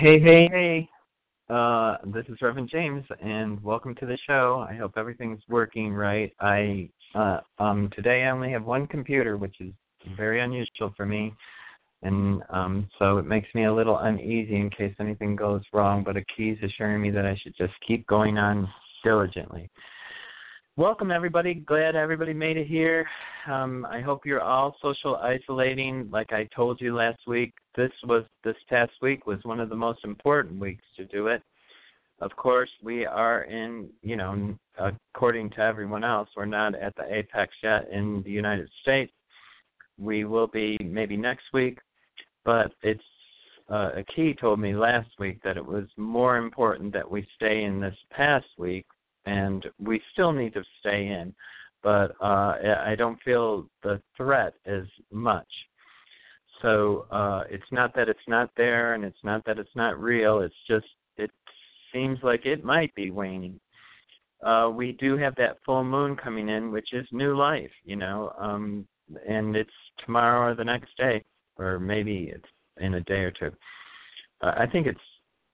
Hey, hey, hey. Uh, this is Reverend James, and welcome to the show. I hope everything's working right. I uh, um, today I only have one computer, which is very unusual for me, and um, so it makes me a little uneasy in case anything goes wrong. But Aki's assuring me that I should just keep going on diligently. Welcome, everybody. Glad everybody made it here. Um, I hope you're all social isolating. Like I told you last week, this was this past week was one of the most important weeks to do it. Of course, we are in, you know, according to everyone else, we're not at the apex yet in the United States. We will be maybe next week, but it's uh, Aki told me last week that it was more important that we stay in this past week and we still need to stay in, but uh, I don't feel the threat as much. So uh, it's not that it's not there, and it's not that it's not real. It's just it seems like it might be waning. Uh, we do have that full moon coming in, which is new life, you know, um, and it's tomorrow or the next day, or maybe it's in a day or two. Uh, I think it's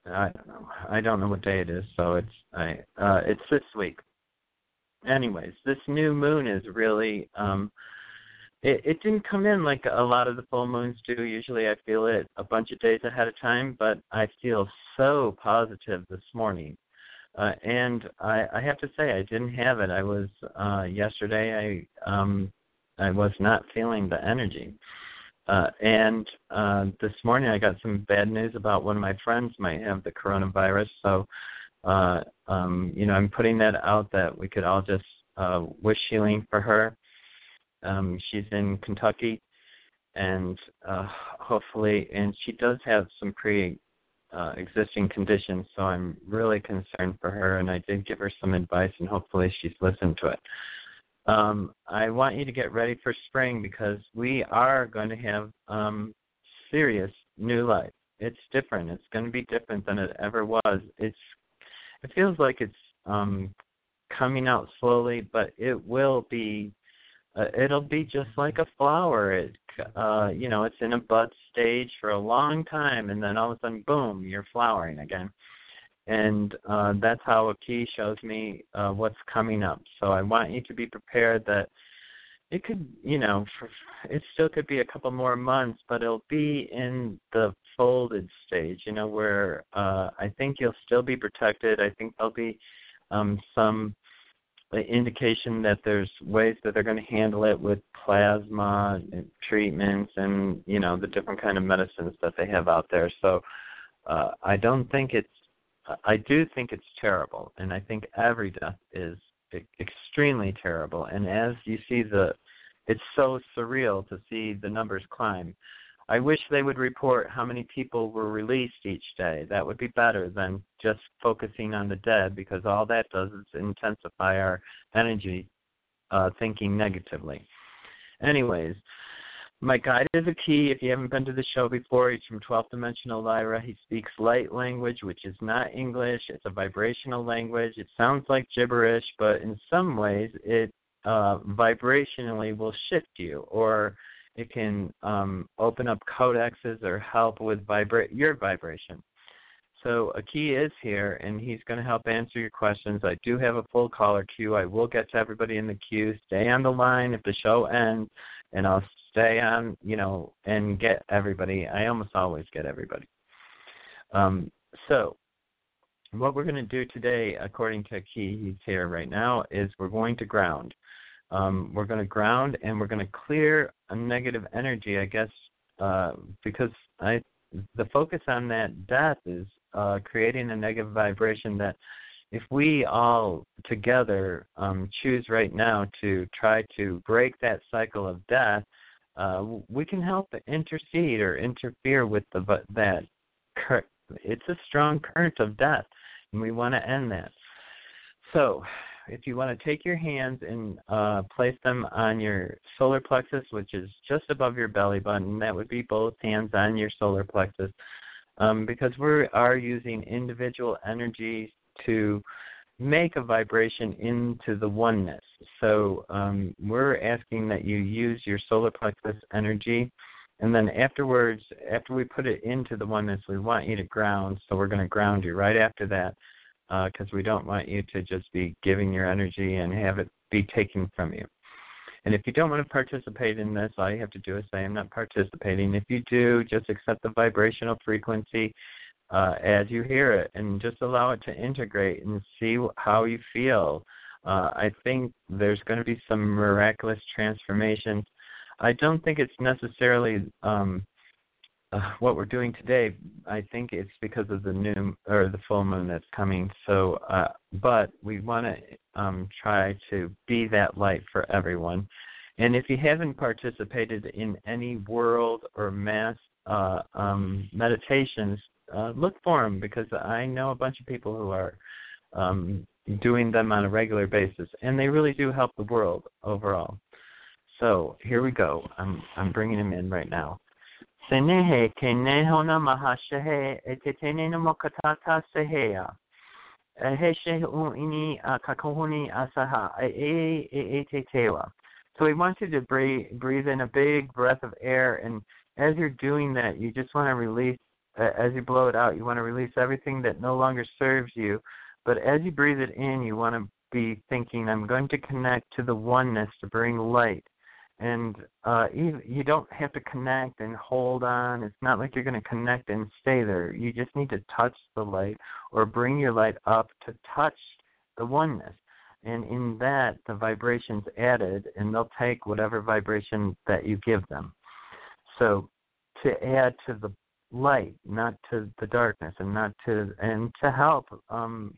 I don't know. I don't know what day it is, so it's I uh it's this week. Anyways, this new moon is really um it, it didn't come in like a lot of the full moons do. Usually I feel it a bunch of days ahead of time, but I feel so positive this morning. Uh and I I have to say I didn't have it. I was uh yesterday I um I was not feeling the energy. Uh, and uh, this morning I got some bad news about one of my friends might have the coronavirus. So, uh, um, you know, I'm putting that out that we could all just uh, wish healing for her. Um, she's in Kentucky, and uh, hopefully, and she does have some pre uh, existing conditions, so I'm really concerned for her. And I did give her some advice, and hopefully, she's listened to it um, I want you to get ready for spring because we are going to have um, serious new life. It's different. It's going to be different than it ever was. It's it feels like it's um, coming out slowly, but it will be. Uh, it'll be just like a flower. It, uh, you know, it's in a bud stage for a long time, and then all of a sudden, boom, you're flowering again and uh, that's how Aki shows me uh, what's coming up. So I want you to be prepared that it could, you know, for, it still could be a couple more months, but it'll be in the folded stage, you know, where uh, I think you'll still be protected. I think there'll be um, some indication that there's ways that they're going to handle it with plasma treatments and you know the different kind of medicines that they have out there. So uh, I don't think it's I do think it's terrible, and I think every death is extremely terrible. And as you see the, it's so surreal to see the numbers climb. I wish they would report how many people were released each day. That would be better than just focusing on the dead, because all that does is intensify our energy uh, thinking negatively. Anyways, my guide is Aki. If you haven't been to the show before, he's from 12th Dimensional Lyra. He speaks light language, which is not English. It's a vibrational language. It sounds like gibberish, but in some ways, it uh, vibrationally will shift you, or it can um, open up codexes or help with vibra- your vibration. So Aki is here, and he's going to help answer your questions. I do have a full caller queue. I will get to everybody in the queue. Stay on the line if the show ends, and I'll stay on, you know, and get everybody. I almost always get everybody. Um, so what we're going to do today, according to Key, he's here right now, is we're going to ground. Um, we're going to ground and we're going to clear a negative energy, I guess, uh, because I the focus on that death is uh, creating a negative vibration that if we all together um, choose right now to try to break that cycle of death, uh, we can help intercede or interfere with the that. It's a strong current of death, and we want to end that. So, if you want to take your hands and uh, place them on your solar plexus, which is just above your belly button, that would be both hands on your solar plexus, um, because we are using individual energies to make a vibration into the oneness. So um, we're asking that you use your solar plexus energy. And then afterwards, after we put it into the oneness, we want you to ground. So we're going to ground you right after that because uh, we don't want you to just be giving your energy and have it be taken from you. And if you don't want to participate in this, all you have to do is say, I'm not participating. If you do, just accept the vibrational frequency uh, as you hear it and just allow it to integrate and see how you feel. Uh, I think there's going to be some miraculous transformations. I don't think it's necessarily um, uh, what we're doing today, I think it's because of the new or the full moon that's coming. So, uh, but we want to um, try to be that light for everyone. And if you haven't participated in any world or mass uh, um, meditations, uh, look for them because I know a bunch of people who are um, doing them on a regular basis, and they really do help the world overall. So here we go. I'm I'm bringing them in right now. Senehe kenehona mahashehe mokatata uini kakohuni asaha e e. So we want you to breathe, breathe in a big breath of air, and as you're doing that, you just want to release. As you blow it out, you want to release everything that no longer serves you. But as you breathe it in, you want to be thinking, "I'm going to connect to the oneness to bring light." and uh you, don't have to connect and hold on. It's not like you're going to connect and stay there. You just need to touch the light or bring your light up to touch the oneness. And in that the vibrations added and they'll take whatever vibration that you give them. So to add to the light not to the darkness and not to and to help um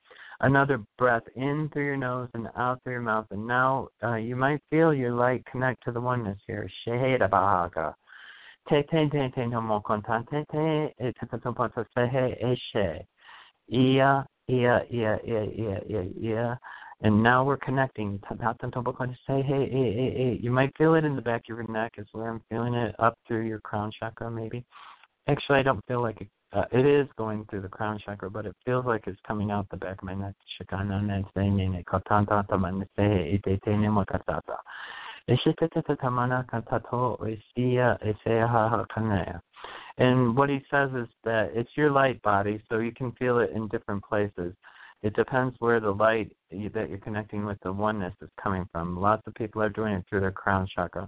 Another breath in through your nose and out through your mouth. And now uh, you might feel your light connect to the oneness here. Shehe da bahaga te te te te no mo contante te e te te te te he e she. Ia, ia, ia, ia, ia, ia, ia. And now we're connecting. You might feel it in the back of your neck is where I'm feeling it up through your crown chakra, maybe. Actually, I don't feel like it. Uh, it is going through the crown chakra, but it feels like it's coming out the back of my neck. And what he says is that it's your light body, so you can feel it in different places. It depends where the light that you're connecting with the oneness is coming from. Lots of people are doing it through their crown chakra.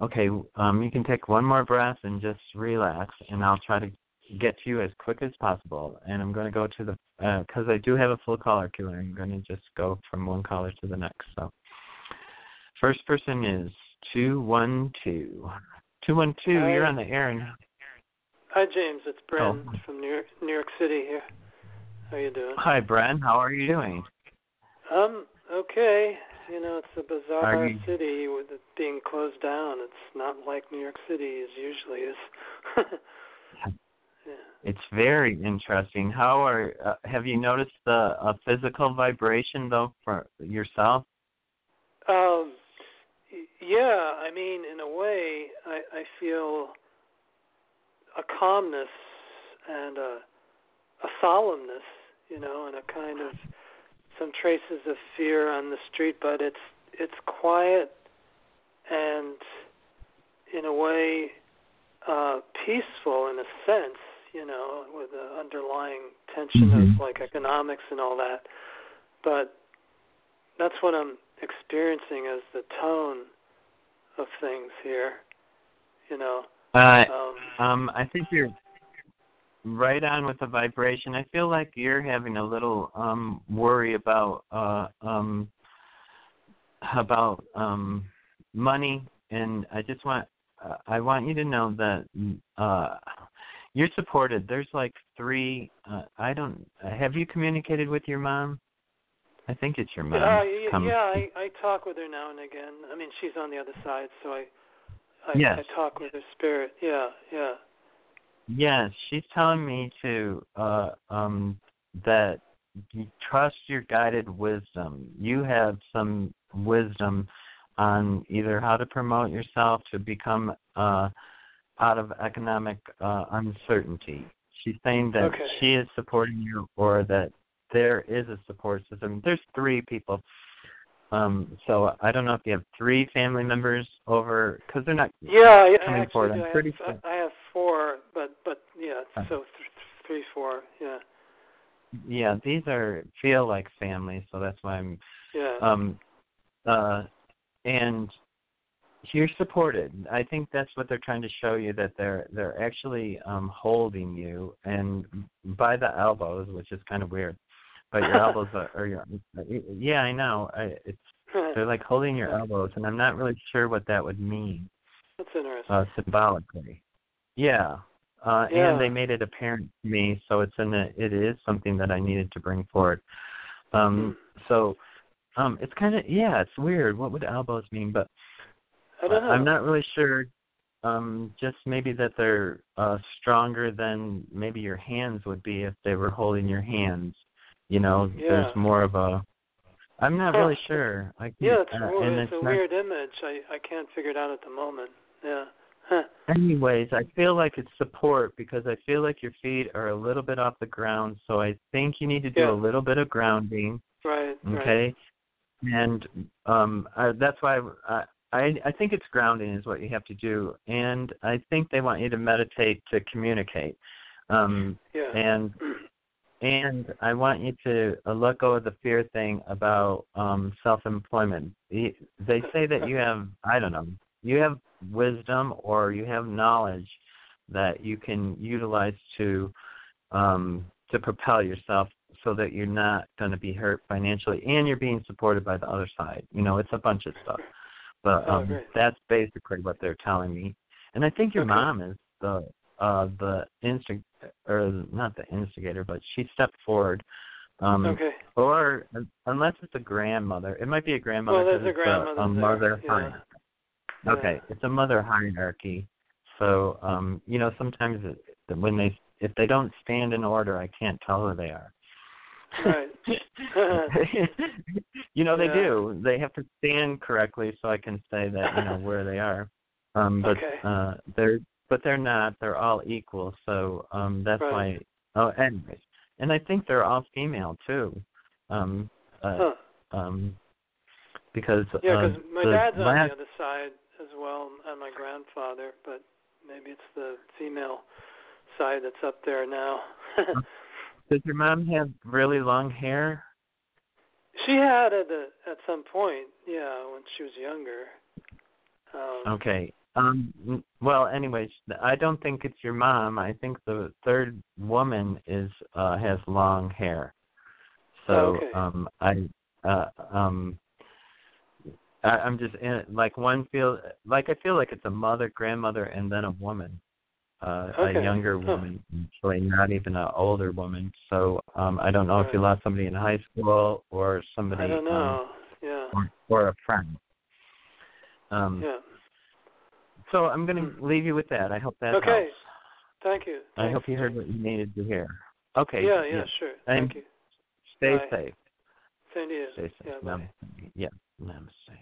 okay um you can take one more breath and just relax and i'll try to get to you as quick as possible and i'm going to go to the because uh, i do have a full caller queue i'm going to just go from one caller to the next so First person is 212. 212, Hi. you're on the air now. Hi, James. It's Bren oh. from New York, New York City here. How you doing? Hi, Bren. How are you doing? Um, okay. You know, it's a bizarre you... city with it being closed down. It's not like New York City as usually is. yeah. It's very interesting. How are uh, have you noticed the uh, physical vibration though for yourself? Um, yeah, I mean, in a way, I, I feel a calmness and a, a solemnness, you know, and a kind of some traces of fear on the street, but it's it's quiet and in a way uh peaceful in a sense, you know, with the underlying tension mm-hmm. of like economics and all that. But that's what I'm experiencing as the tone of things here. You know. Uh, um, um, I think you're right on with the vibration. I feel like you're having a little um worry about uh um about um money and I just want uh, I want you to know that uh you're supported. There's like three uh I don't have you communicated with your mom? I think it's your mom. Uh, yeah, yeah, I I talk with her now and again. I mean, she's on the other side, so I I, yes. I talk with her spirit. Yeah, yeah. Yes, she's telling me to uh um that you trust your guided wisdom. You have some wisdom on either how to promote yourself to become uh out of economic uh uncertainty. She's saying that okay. she is supporting you or that there is a support system. There's three people. Um, so I don't know if you have three family members over because they're not yeah, yeah coming actually, forward. I'm I pretty have, sure. I have four, but but yeah, Uh. so th- three, four, yeah. Yeah, these are feel like family, so that's why I'm. Yeah. Um, uh, and you're supported. I think that's what they're trying to show you that they're they're actually um holding you and by the elbows, which is kind of weird. But your elbows are, are your yeah, I know. I, it's they're like holding your elbows, and I'm not really sure what that would mean. That's interesting. Uh, symbolically, yeah. Uh, yeah. And they made it apparent to me, so it's in a, it is something that I needed to bring forward. Um, hmm. so um, it's kind of yeah, it's weird. What would elbows mean? But I don't know. I'm not really sure. Um, just maybe that they're uh, stronger than maybe your hands would be if they were holding your hands. You know, Yeah. there's more of a. I'm not Huh. really sure. I can, yeah, it's, uh, it's, it's a not, weird image. I I can't figure it out at the moment. Yeah. Huh. Anyways, I feel like it's support because I feel like your feet are a little bit off the ground, so I think you need to do Yeah. a little bit of grounding. Right. Right. Okay. And um I, that's why I, I I think it's grounding is what you have to do, and I think they want you to meditate to communicate. Um Yeah. and and I want you to uh, let go of the fear thing about um self-employment. They say that you have I don't know you have wisdom or you have knowledge that you can utilize to um to propel yourself so that you're not going to be hurt financially and you're being supported by the other side. You know, it's a bunch of stuff. But Oh, um great. that's basically what they're telling me. And I think your Okay. mom is the uh the instig or not the instigator, but she stepped forward. Um okay. or unless it's a grandmother. It might be a grandmother Well, there's a grandmother a, a there, mother yeah. Okay, it's a mother hierarchy. So, um, you know, sometimes it, when they if they don't stand in order, I can't tell who they are. Right. you know they Yeah. do. They have to stand correctly so I can say that you know where they are. Um, but Okay. uh, they're but they're not. They're all equal. So um, that's Right. why. Oh, anyways, and I think they're all female too. Um, uh, Huh. um, because Yeah, uh, because my the dad's on last, the other side as well, and my grandfather, but maybe it's the female side that's up there now. Does your mom have really long hair? she had it at, at some point, yeah, when she was younger. Um, Okay. Um. Well, anyways, I don't think it's your mom. I think the third woman is uh has long hair. So okay. um I uh um I, I'm just in like one feel like I feel like it's a mother, grandmother, and then a woman, uh, Okay. a younger Huh. woman, actually not even an older woman. So um I don't know if you lost somebody in high school or somebody. I don't Um, know. yeah. or, or a friend. Um, yeah. So I'm going to leave you with that. I hope that Okay. helps. Thank you. I hope you heard what you needed to hear. Okay. Yeah, yeah, sure. And Thank you. Stay Bye. safe. Same to you. Stay safe. Yeah, bye. Namaste. Yeah, namaste.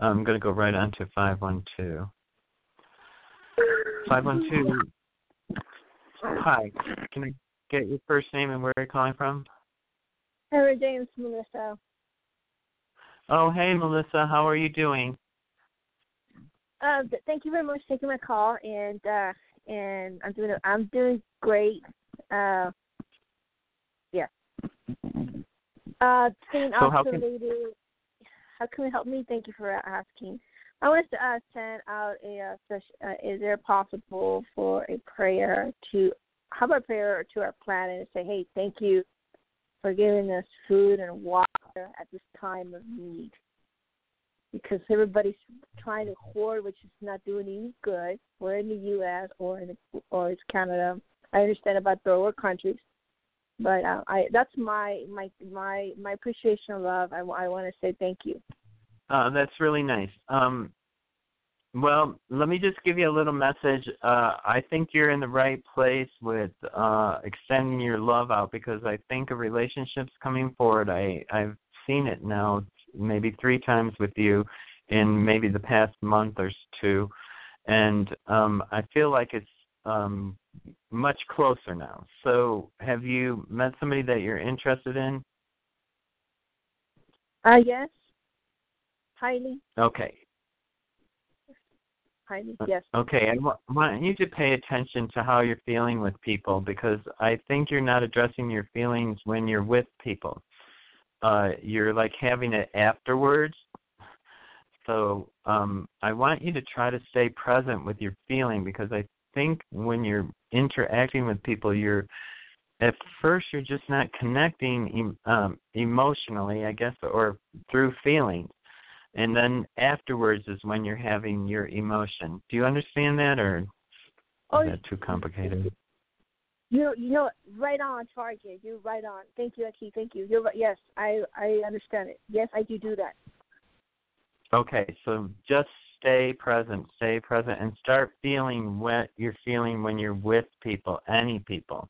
I'm going to go right on to 512. 512. Hi. Can I get your first name and where you're calling from? Hello, James Melissa. Oh, hey, Melissa. How are you doing? Uh, thank you very much for taking my call, and uh, and I'm doing I'm doing great. Uh, yeah. Uh, staying So how can-. How can you help me? Thank you for asking. I wanted to uh, send out a uh, uh, is there possible for a prayer to how about a prayer to our planet and say, hey, thank you for giving us food and water at this time of need. Because everybody's trying to hoard, which is not doing any good. We're in the U.S. or in the, or it's Canada. I understand about third world countries, but uh, I that's my my my my appreciation of love. I, I want to say thank you. Uh, that's really nice. Um, well, let me just give you a little message. Uh, I think you're in the right place with uh, extending your love out because I think a relationship's coming forward. I I've seen it now maybe three times with you in maybe the past month or two, and um, I feel like it's um, much closer now. So, have you met somebody that you're interested in? Uh yes, highly, Okay. highly yes. Okay, I wa- want you to pay attention to how you're feeling with people because I think you're not addressing your feelings when you're with people. Uh, you're like having it afterwards. So um, I want you to try to stay present with your feeling because I think when you're interacting with people, you're at first you're just not connecting um, emotionally, I guess, or through feelings and then afterwards is when you're having your emotion. Do you understand that, or is Oh, that too complicated? You you know right on target. You're right on. Thank you, Aki. Thank you. You're right. Yes, I I understand it. Yes, I do do that. Okay, so just stay present, stay present, and start feeling what you're feeling when you're with people, any people,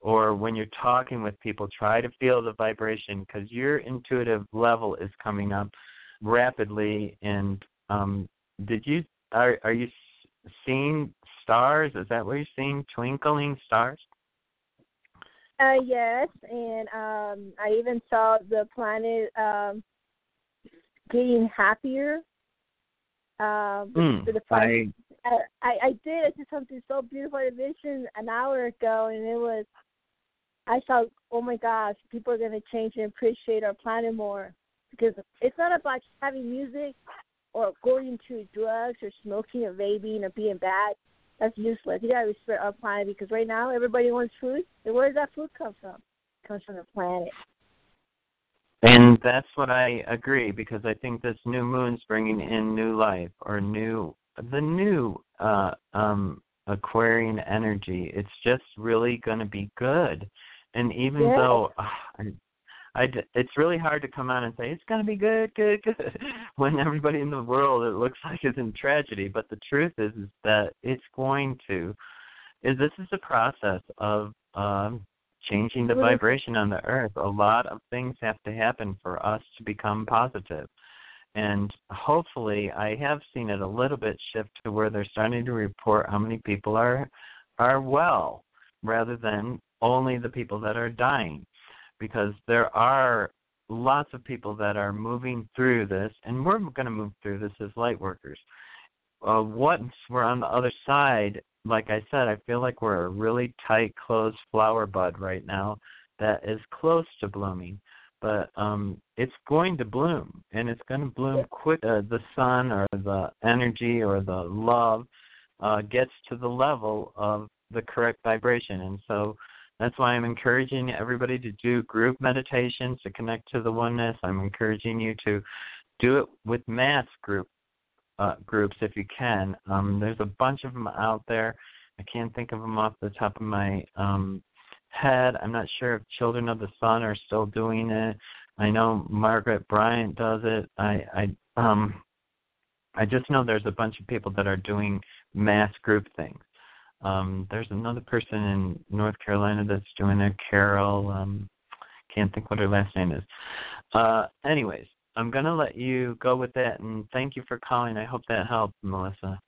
or when you're talking with people. Try to feel the vibration because your intuitive level is coming up rapidly. And um, did you are are you seeing stars? Is that what you're seeing? Twinkling stars? Uh yes, and um I even saw the planet um getting happier. Um Mm, the I, I I did. I did something so beautiful. I vision an hour ago, and it was. I thought, oh my gosh, people are going to change and appreciate our planet more because it's not about having music or going to drugs or smoking or vaping or being bad. That's useless. You got to respect our planet because right now everybody wants food. And where does that food come from? It comes from the planet. And that's what I agree because I think this new moon's bringing in new life or new the new uh um Aquarian energy. It's just really going to be good. And even Yeah. though uh, I, I it's really hard to come out and say it's going to be good, good, good when everybody in the world it looks like is in tragedy, but the truth is is that it's going to is this is a process of um changing the vibration on the earth. A lot of things have to happen for us to become positive. And hopefully I have seen it a little bit shift to where they're starting to report how many people are are well rather than only the people that are dying. Because there are lots of people that are moving through this and we're gonna move through this as light workers. Uh, once we're on the other side, like I said, I feel like we're a really tight closed flower bud right now that is close to blooming. But um it's going to bloom and it's going to bloom quick uh, the sun or the energy or the love uh gets to the level of the correct vibration and so that's why I'm encouraging everybody to do group meditations to connect to the oneness. I'm encouraging you to do it with mass group uh, groups if you can. Um, there's a bunch of them out there. I can't think of them off the top of my um, head. I'm not sure if Children of the Sun are still doing it. I know Margaret Bryant does it. I I um I just know there's a bunch of people that are doing mass group things. Um there's another person in North Carolina that's doing it, Carol, um can't think what her last name is. Uh anyways, I'm gonna let you go with that and thank you for calling. I hope that helped, Melissa.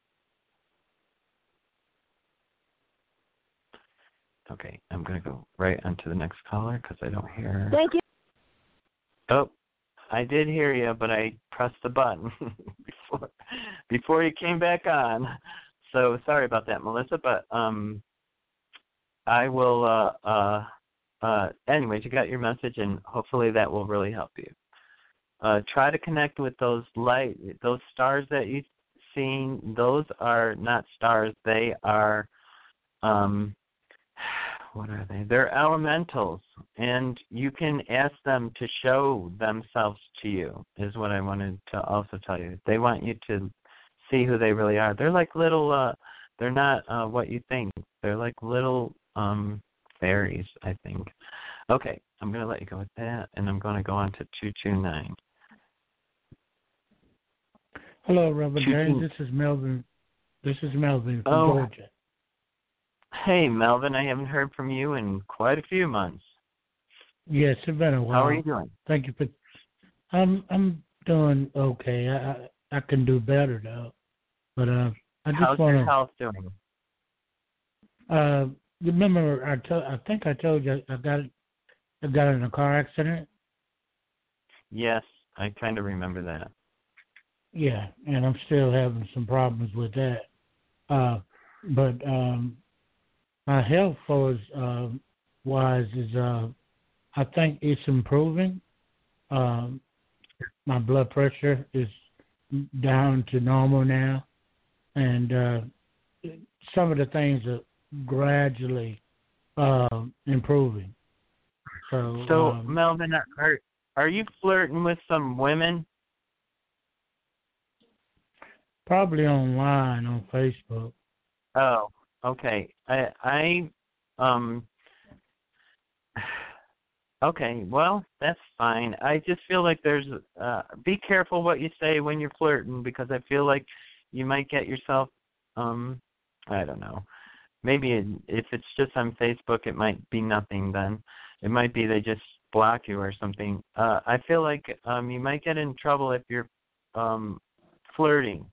Okay, I'm gonna go right onto the next caller because I don't hear. Thank you. Oh, I did hear you, but I pressed the button before before you came back on. So sorry about that, Melissa. But um, I will. Uh, uh, uh, anyways, you got your message, and hopefully that will really help you. Uh, try to connect with those light, those stars that you've seen. Those are not stars; they are um, what are they? They're elementals, and you can ask them to show themselves to you. Is what I wanted to also tell you. They want you to see who they really are. They're like little. uh They're not uh what you think. They're like little um fairies. I think. Okay, I'm gonna let you go with that, and I'm gonna go on to two two nine. Hello, Reverend James. This is Melvin. This is Melvin from Oh. Georgia. Hey, Melvin, I haven't heard from you in quite a few months. Yes, it's been a while. How are you doing? Thank you for. I'm I'm doing okay. I I, I can do better though, but uh, I just want to. How's your health doing? Uh, remember I told I think I told you I got I got in a car accident. Yes, I kind of remember that. Yeah, and I'm still having some problems with that. Uh, but um, my health for uh, wise is uh, I think it's improving. Um, my blood pressure is down to normal now, and uh, some of the things are gradually uh, improving. So, So, um, Melvin, are are you flirting with some women? Probably online on Facebook. Oh, okay. I I um Okay, well, that's fine. I just feel like there's uh be careful what you say when you're flirting because I feel like you might get yourself um I don't know. Maybe it, if it's just on Facebook it might be nothing then. It might be they just block you or something. Uh I feel like um you might get in trouble if you're um flirting.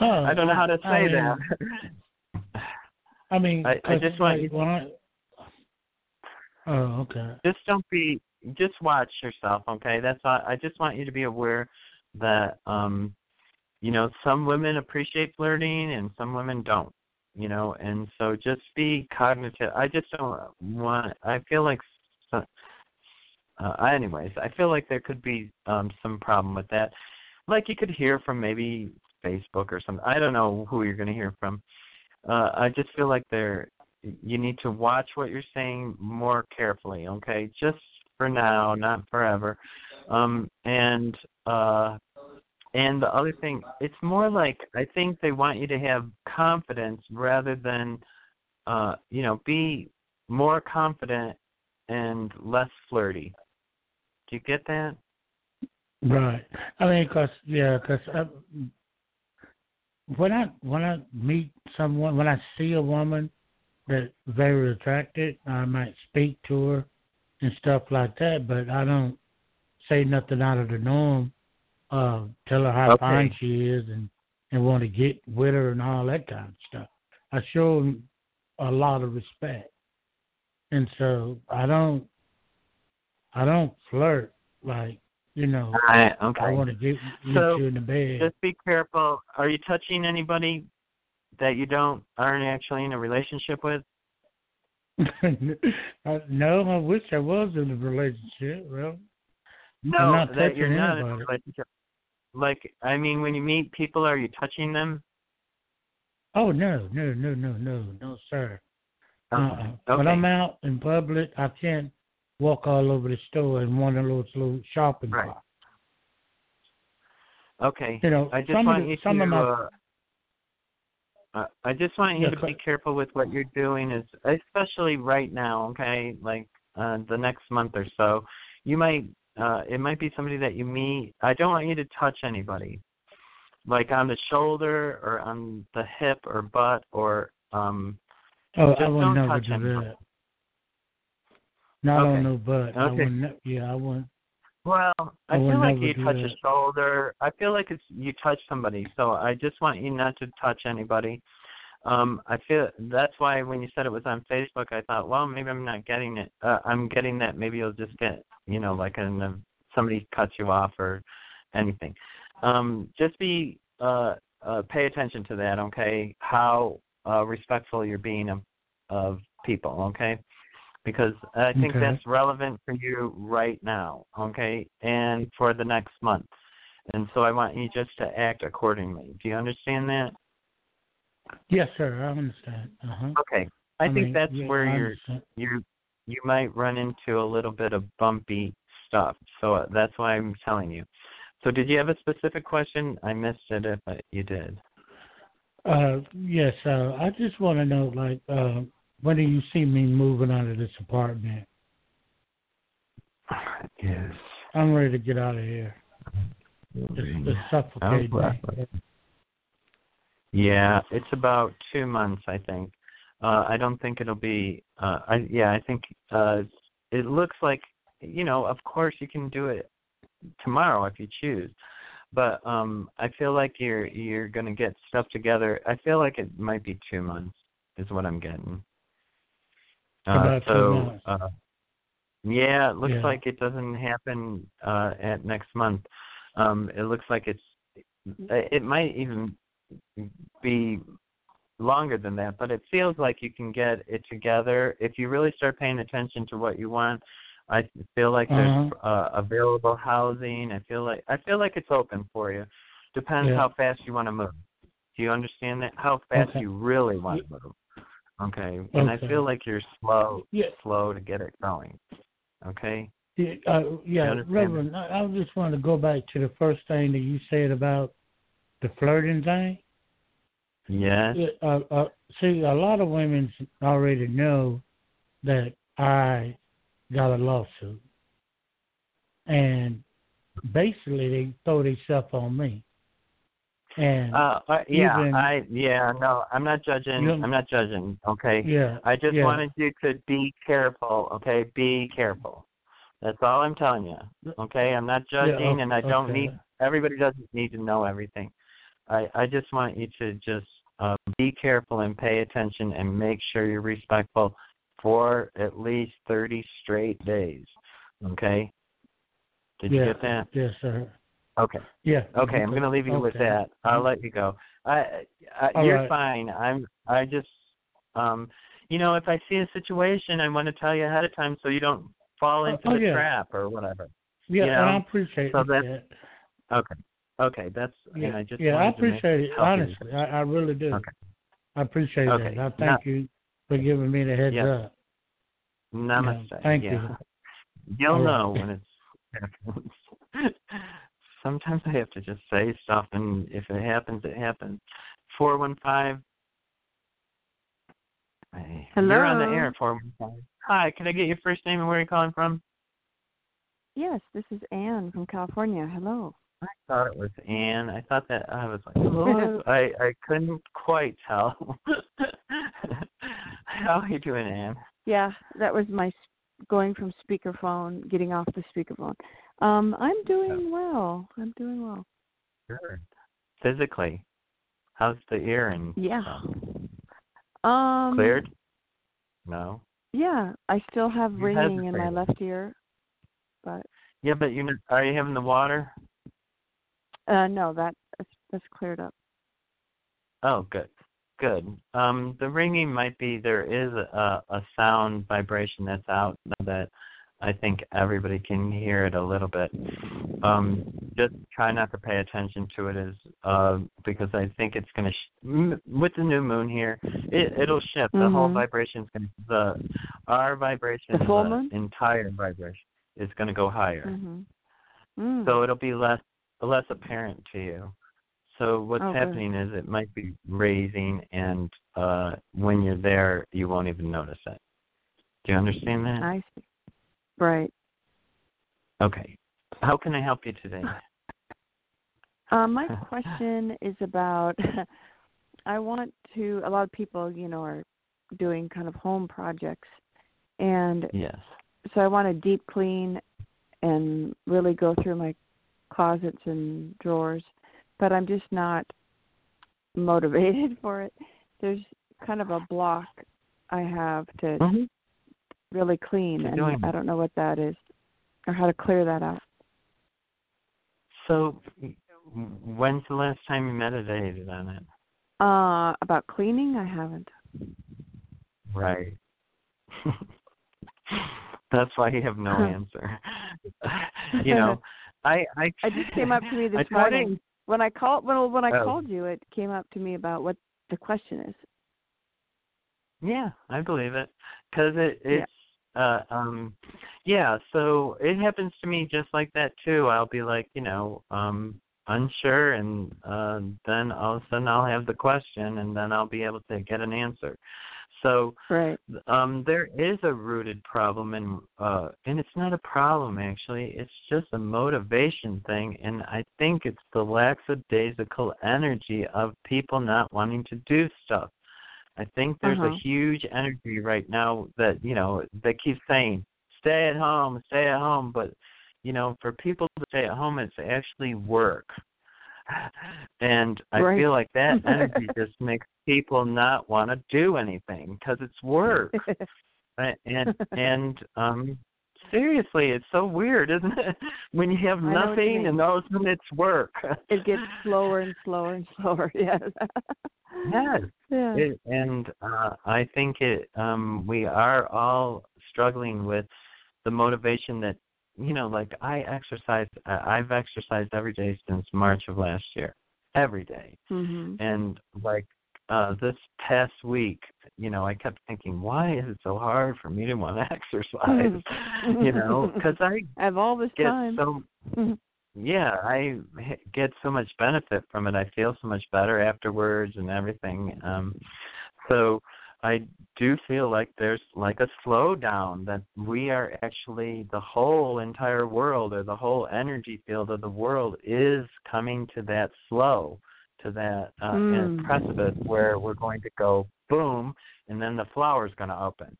Oh, I don't know how to I say mean, that. I mean, I- I just want like, you- when I, oh, okay. just don't be just watch yourself okay that's all i just want you to be aware that um you know some women appreciate flirting and some women don't you know and so just be cognitive i just don't want i feel like uh, anyways i feel like there could be um some problem with that like you could hear from maybe facebook or something i don't know who you're going to hear from uh i just feel like they're. you need to watch what you're saying more carefully, okay? Just for now, not forever. Um and uh and the other thing, it's more like I think they want you to have confidence rather than uh you know, be more confident and less flirty. Do you get that? Right. I mean, cause yeah, cause I, when I when I meet someone, when I see a woman that's very attracted, I might speak to her and stuff like that, but I don't say nothing out of the norm. Uh, tell her how Okay. fine she is and and want to get with her and all that kind of stuff. I show 'em a lot of respect, and so I don't I don't flirt like you know. I, I want to get, get So, you in the bed. Just be careful. Are you touching anybody that you don't aren't actually in a relationship with? Uh, no, I wish I was in a relationship. Well, No, not that you're touching not in a anybody. relationship. Like, I mean, when you meet people, are you touching them? oh no, no, no, no, no, no, sir. Okay. Uh-uh. When I'm out in public, I can't walk all over the store in one of those little shopping Right. carts. Okay. You know, I just some want of the, you some to. of my uh, uh, I just want you Yeah, to be careful with what you're doing, is especially right now. Okay, like uh, the next month or so, you might uh, it might be somebody that you meet. I don't want you to touch anybody, like on the shoulder or on the hip or butt or um. Oh, just I don't do anybody. that. Not Okay. on no butt. I Okay. wouldn't. ne- Yeah, I wouldn't. Well, I I feel like you touch that. a shoulder. I feel like it's you touch somebody. So I just want you not to touch anybody. Um, I feel that's why when you said it was on Facebook, I thought, well, maybe I'm not getting it. Uh, I'm getting that. Maybe you'll just get, you know, like an uh, somebody cuts you off or anything. Um, just be uh, uh, pay attention to that, okay? How uh, respectful you're being of, of people, okay? Because I think Okay. that's relevant for you right now, okay, and for the next month. And so I want you just to act accordingly. Do you understand that? Yes, sir. I understand. Uh huh. Okay. I, think mean, that's yeah, where I you're you you might run into a little bit of bumpy stuff. So uh, that's why I'm telling you. So did you have a specific question? I missed it if I, you did. Uh, yes. Uh, I just want to know, like, uh, when do you see me moving out of this apartment? Yes. I'm ready to get out of here. It's, it's suffocating me. Yeah, it's about two months, I think. Uh, I don't think it'll be. Uh, I yeah, I think uh, it looks like you know. Of course, you can do it tomorrow if you choose, but um, I feel like you're you're gonna get stuff together. I feel like it might be two months is what I'm getting. Uh, so uh, yeah, it looks Yeah. like it doesn't happen uh, at next month. Um, it looks like it's it might even be longer than that, but it feels like you can get it together if you really start paying attention to what you want. I feel like there's uh, available housing. I feel like I feel like it's open for you. Depends Yeah. how fast you want to move. Do you understand that? How fast Okay. you really want to move. Okay. And I feel like you're slow Yeah. slow to get it going. Okay? Yeah, uh, yeah, Reverend. I, I just want to go back to the first thing that you said about the flirting thing. Yes. Yeah, uh, uh, see, a lot of women already know that I got a lawsuit, and basically they throw themselves on me. And Uh, yeah, Even- I yeah, no, I'm not judging. You- I'm not judging, okay? yeah, I just yeah. wanted you to be careful, okay? Be careful. That's all I'm telling you. Okay? I'm not Yeah, judging and I don't okay. need everybody doesn't need to know everything. I I just want you to just uh, be careful and pay attention and make sure you're respectful for at least 30 straight days. Okay? Did yeah, you get that? Yes, sir. Okay. Yeah. Okay, I'm going to leave you with that. I'll let you go. I, I you're right. fine. I'm I just um you know, if I see a situation, I want to tell you ahead of time so you don't fall Oh, into oh, the yeah. trap or whatever. Yeah, you and I appreciate so it. that's-. Okay. Okay, that's Yeah, and I just yeah, I wanted to make- appreciate it. you. Honestly, I, I really do. Okay. I appreciate Okay. that. I thank you for giving me the heads Yeah. up. Namaste. Yeah, thank you. You'll All right. know when it's Sometimes I have to just say stuff and if it happens it happens. Four one five Hello. You're on the air, four one five. Hi, can I get your first name and where you're calling from? Yes, this is Anne from California. Hello. I thought it was Anne. I thought that I was like, hello. I I couldn't quite tell. How are you doing, Anne? Yeah, that was my s- going from speakerphone, getting off the speakerphone. Um, I'm doing well. I'm doing well. Good. Physically, how's the ear and Yeah. stuff? Um, cleared? No. Yeah, I still have You ringing in my left ear, but Yeah, but you're you having the water? uh no, that that's, that's cleared up. Oh, good, good. Um, the ringing might be there is a a sound vibration that's out that I think everybody can hear it a little bit. Um, just try not to pay attention to it as uh, because I think it's going to sh- m- with the new moon here, it it'll shift. The whole Mhm. vibration's going to the our vibration, The full moon? entire vibration is going to go higher. Mhm. Mm. So it'll be less less apparent to you. So what's Oh, good. happening is it might be raising, and uh, when you're there, you won't even notice it. Do you understand that? I see. Right. Okay. How can I help you today? Uh, my question is about I want to a lot of people, you know, are doing kind of home projects and yes. so I want to deep clean and really go through my closets and drawers, but I'm just not motivated for it. There's kind of a block I have to Mhm. Really clean and doing I don't know what that is or how to clear that out. So, when's the last time you meditated on it? Uh about cleaning I haven't. Right. That's why you have no answer. you know, I I It just came up to me this I try to- morning. When I called when when I Oh. called you it came up to me about what the question is. Yeah, I believe it because it it's uh um yeah. So it happens to me just like that too. I'll be like you know um unsure, and uh then all of a sudden I'll have the question, and then I'll be able to get an answer. So Right. um there is a rooted problem and uh and it's not a problem actually it's just a motivation thing and i think it's the lackadaisical energy of people not wanting to do stuff i think there's Uh-huh. a huge energy right now that you know that keeps saying stay at home stay at home but you know for people to stay at home it's actually work and i Right. feel like that energy just makes people not want to do anything because it's work and and um seriously it's so weird isn't it when you have what you nothing and all of a sudden it's work it gets slower and slower and slower. Yes. Yes Yeah. it, and uh i think it um we are all struggling with the motivation that you know like i exercise I- i've exercised every day since march of last year every day mhm. and like uh this past week you know i kept thinking why is it so hard for me to want to exercise you know because i have all this get time. so yeah I get so much benefit from it i feel so much better afterwards and everything um so i do feel like there's like a slowdown that we are actually the whole entire world or the whole energy field of the world is coming to that slow to that uh Mm. precipice where we're going to go boom and then the flower's going to open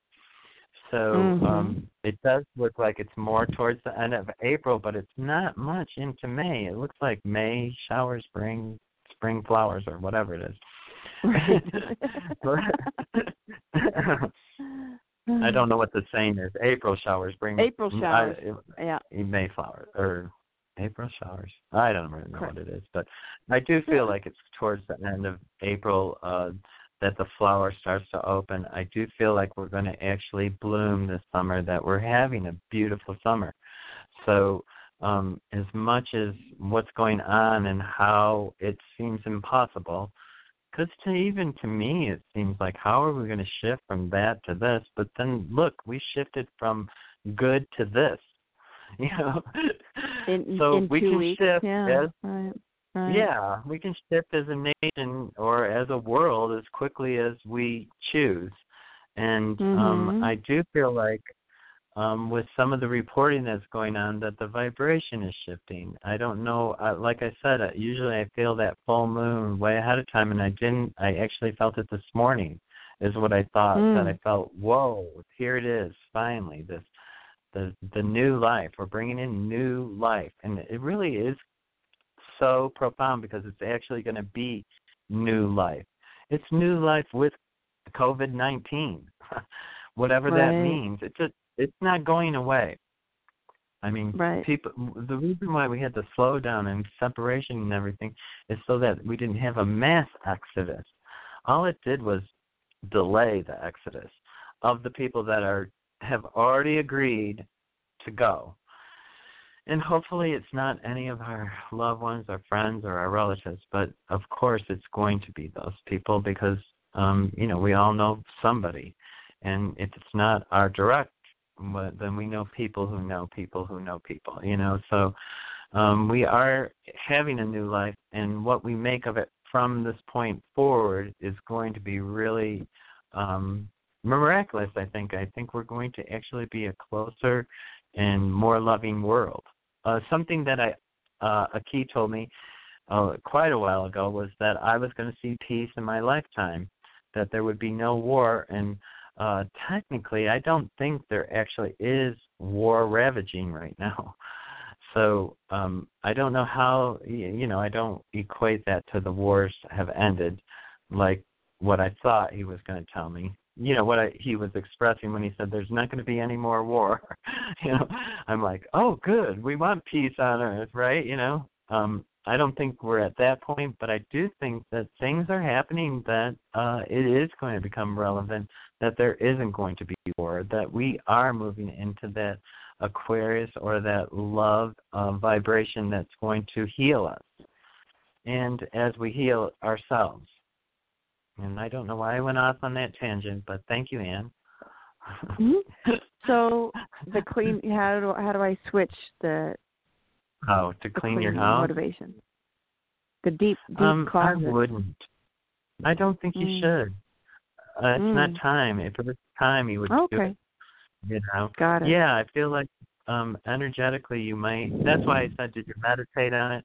so Mhm. um it does look like it's more towards the end of April, but it's not much into May. It looks like May showers bring spring flowers or whatever it is. I don't know what the saying is. April showers bring April showers. I, Yeah. May flowers or April showers. I don't really know Correct. what it is, but I do feel like it's towards the end of April uh that the flower starts to open. I do feel like we're going to actually bloom this summer that we're having a beautiful summer. So um as much as what's going on and how it seems impossible because to even to me it seems like how are we going to shift from that to this but then look we shifted from good to this you know In, so in we can weeks. shift yeah. as right. Right. yeah we can shift as a nation or as a world as quickly as we choose and um Mhm. i do feel like um with some of the reporting that's going on that the vibration is shifting i don't know uh, like i said uh, usually i feel that full moon way ahead of time and i didn't i actually felt it this morning is what i thought that Mm. i felt whoa here it is finally this the the new life we're bringing in new life and it really is so profound because it's actually going to be new life. It's new life with covid 19 whatever that means it just it's not going away. I mean Right. people the reason why we had the slowdown and separation and everything is so that we didn't have a mass exodus. All it did was delay the exodus of the people that are have already agreed to go and hopefully it's not any of our loved ones or friends or our relatives but of course it's going to be those people because um you know we all know somebody. And if it's not our direct then we know people who know people who know people you know? So um we are having a new life and what we make of it from this point forward is going to be really um miraculous i think. I think we're going to actually be a closer and more loving world. Uh, something that I, uh, a key told me uh, quite a while ago was that I was going to see peace in my lifetime, that there would be no war, and uh, technically, I don't think there actually is war ravaging right now. So um, I don't know how you know I don't equate that to the wars have ended, like what I thought he was going to tell me. You know what I, he was expressing when he said there's not going to be any more war. you know, I'm like, oh, good, we want peace on earth, right? You know, um, I don't think we're at that point, but I do think that things are happening that uh, it is going to become relevant, that there isn't going to be war, that we are moving into that Aquarius or that love uh, vibration that's going to heal us. And as we heal ourselves. And I don't know why I went off on that tangent, but thank you, Anne. mm-hmm. So the clean how do how do I switch the Oh, to clean your house. Motivation. The deep, deep um, closet. I wouldn't. I don't think you mm. should. Uh, it's mm. not time. If it was time, you would okay. do it. You know. Got it. Yeah, I feel like um energetically you might. That's why I said, did you meditate on it?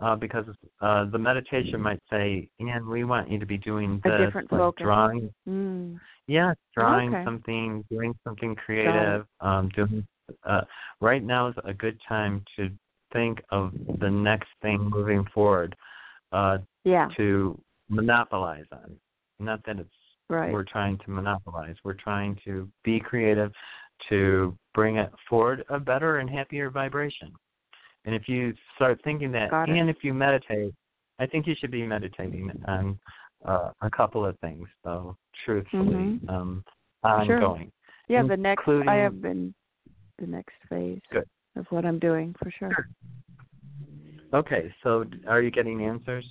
Uh, because uh, the meditation might say, Ian, we want you to be doing this, a different like focus. drawing. Mm. Yeah, drawing okay. something, doing something creative. Um, doing. Uh, right now is a good time to think of the next thing moving forward uh, yeah. to monopolize on. Not that it's right. we're trying to monopolize. We're trying to be creative to bring it forward a better and happier vibration. And if you start thinking that, and if you meditate, I think you should be meditating on uh, a couple of things, though, truthfully, mm-hmm. um, ongoing. Sure. Yeah, the next I have been the next phase. Good of what I'm doing for sure. sure. Okay, so are you getting answers?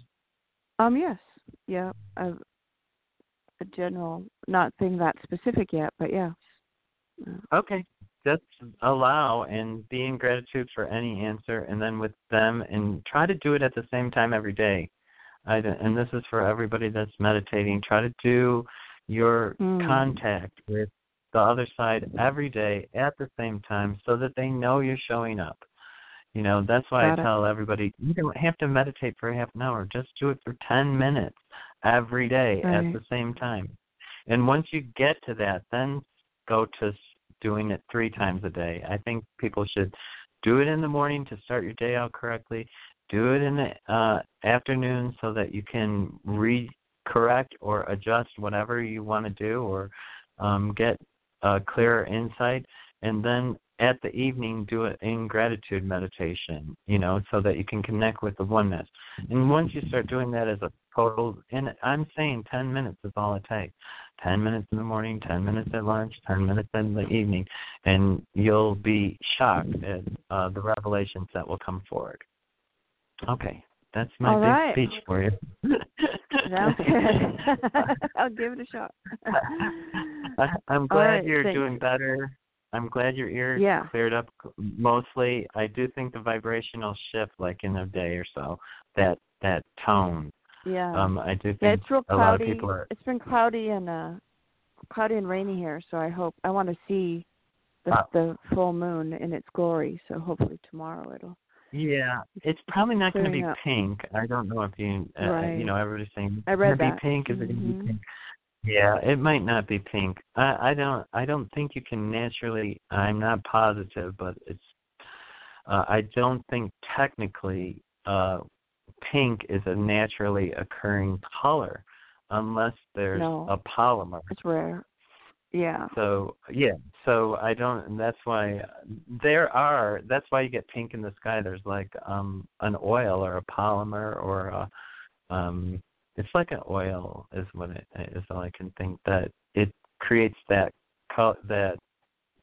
Um, yes, yeah, a, a general, not thing that specific yet, but yeah. Okay, just allow and be in gratitude for any answer, and then with them, and try to do it at the same time every day. I, and this is for everybody that's meditating. Try to do your mm. contact with the other side every day at the same time so that they know you're showing up. You know, that's why Got I it. tell everybody you don't have to meditate for half an hour. Just do it for 10 minutes every day right. at the same time. And once you get to that, then go to doing it three times a day. I think people should do it in the morning to start your day out correctly. Do it in the uh, afternoon so that you can re correct or adjust whatever you want to do or um, get uh, clearer insight, and then at the evening do it in gratitude meditation, you know, so that you can connect with the oneness. And once you start doing that as a total, and I'm saying 10 minutes is all it takes. 10 minutes in the morning, 10 minutes at lunch, 10 minutes in the evening, and you'll be shocked at uh, the revelations that will come forward. Okay, that's my All big right. speech for you. Sounds good. I'll give it a shot. I, I'm glad right, you're thanks. doing better. I'm glad your ear Yeah. cleared up mostly. I do think the vibrational shift, like in a day or so, that that tone. Yeah. Um, I do think yeah, it's real a lot of cloudy. people are. It's been cloudy and uh cloudy and rainy here, so I hope I want to see the the full moon in its glory. So hopefully tomorrow it'll. Yeah, it's probably not going to be up. pink. I don't know if you, uh, Right. you know, everybody's saying I "Is it read that. be pink. Is it going to be pink? Yeah, it might not be pink. I, I don't. I don't think you can naturally. I'm not positive, but it's. Uh, I don't think technically uh, pink is a naturally occurring color, unless there's No. a polymer. It's rare. Yeah. So yeah, so I don't. And that's why there are. That's why you get pink in the sky. There's like um an oil or a polymer or a um. It's like an oil is what it is. All I can think that it creates that co- that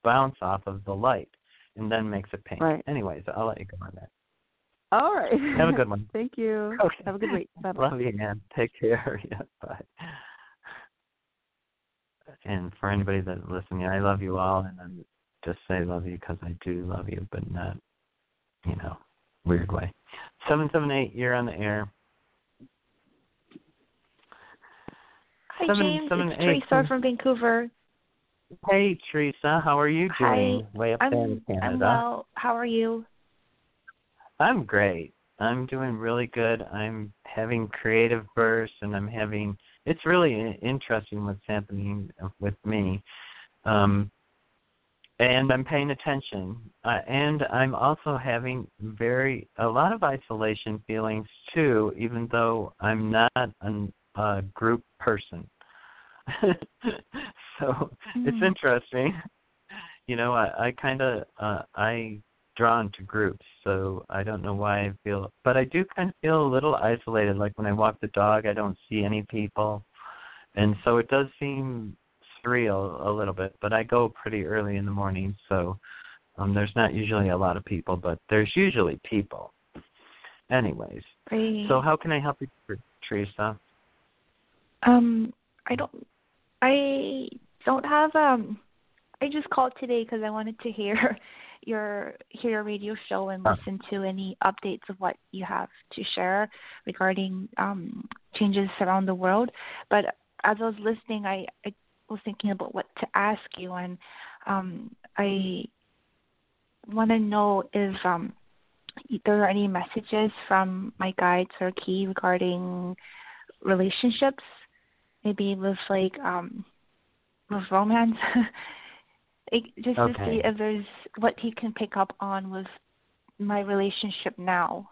bounce off of the light and then makes it pink. Right. Anyways, I'll let you go on that. All right. Have a good one. Thank you. Okay. Have a good week. Bye bye. Love you, man. Take care. yeah, bye. And for anybody that's listening, I love you all, and I'm just say love you because I do love you, but not, you know, weird way. Seven seven eight, you're on the air. Hi, Seven- James. seven, it's eight, Teresa seven- from Vancouver. Hey, Teresa, how are you doing? Hi. Way up I'm, there in Canada. I'm well. How are you? I'm great. I'm doing really good. I'm having creative bursts, and I'm having. It's really interesting what's happening with me, um, and I'm paying attention. Uh, and I'm also having very a lot of isolation feelings too, even though I'm not an, a group person. so Mm-hmm. it's interesting. You know, I, I kind of uh, I drawn to groups, so I don't know why I feel, but I do kind of feel a little isolated. Like when I walk the dog, I don't see any people, and so it does seem surreal a little bit. But I go pretty early in the morning, so um there's not usually a lot of people, but there's usually people. Anyways, Great. so how can I help you, Teresa? um, I don't. I don't have um. I just called today because I wanted to hear your hear your radio show and listen to any updates of what you have to share regarding um changes around the world. But as I was listening, I, I was thinking about what to ask you, and um, I want to know if um there are any messages from my guides or key regarding relationships, maybe with like um with romance. it, just to see if there's what he can pick up on with my relationship now.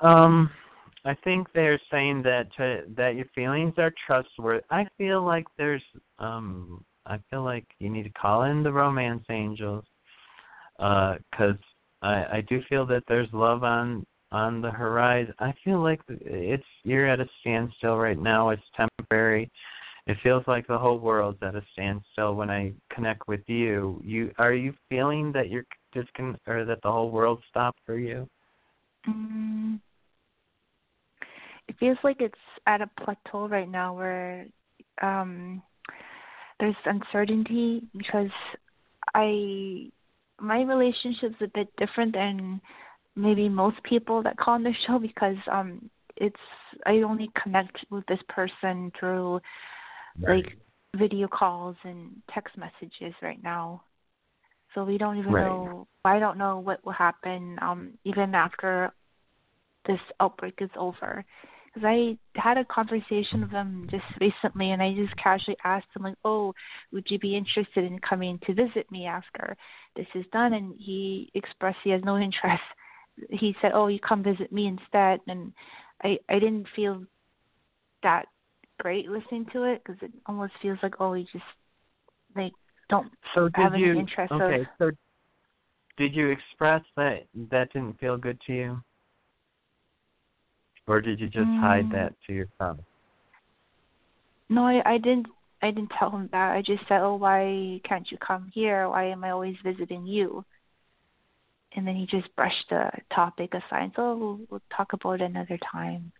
Um, I think they're saying that to, that your feelings are trustworthy. I feel like there's um I feel like you need to call in the romance angels uh 'cause I I do feel that there's love on on the horizon. I feel like it's you're at a standstill right now. It's temporary. It feels like the whole world's at a standstill when I connect with you. You are you feeling that you're discon or that the whole world stopped for you? Mm, it feels like it's at a plateau right now where um there's uncertainty because I my relationship's a bit different than maybe most people that call on the show because um it's I only connect with this person through like video calls and text messages right now. So we don't even Right. know I don't know what will happen um even after this outbreak is over. Because I had a conversation with him just recently, and I just casually asked him, like, "Oh, would you be interested in coming to visit me after this is done?" And he expressed he has no interest. He said, "Oh, you come visit me instead." And I I didn't feel that great listening to it because it almost feels like, oh, you just like don't So did have any you interest okay? of So did you express that that didn't feel good to you, or did you just hide Mm. that to yourself? No, I, I didn't. I didn't tell him that. I just said, "Oh, why can't you come here? Why am I always visiting you?" And then he just brushed the topic aside. So we'll, we'll talk about it another time.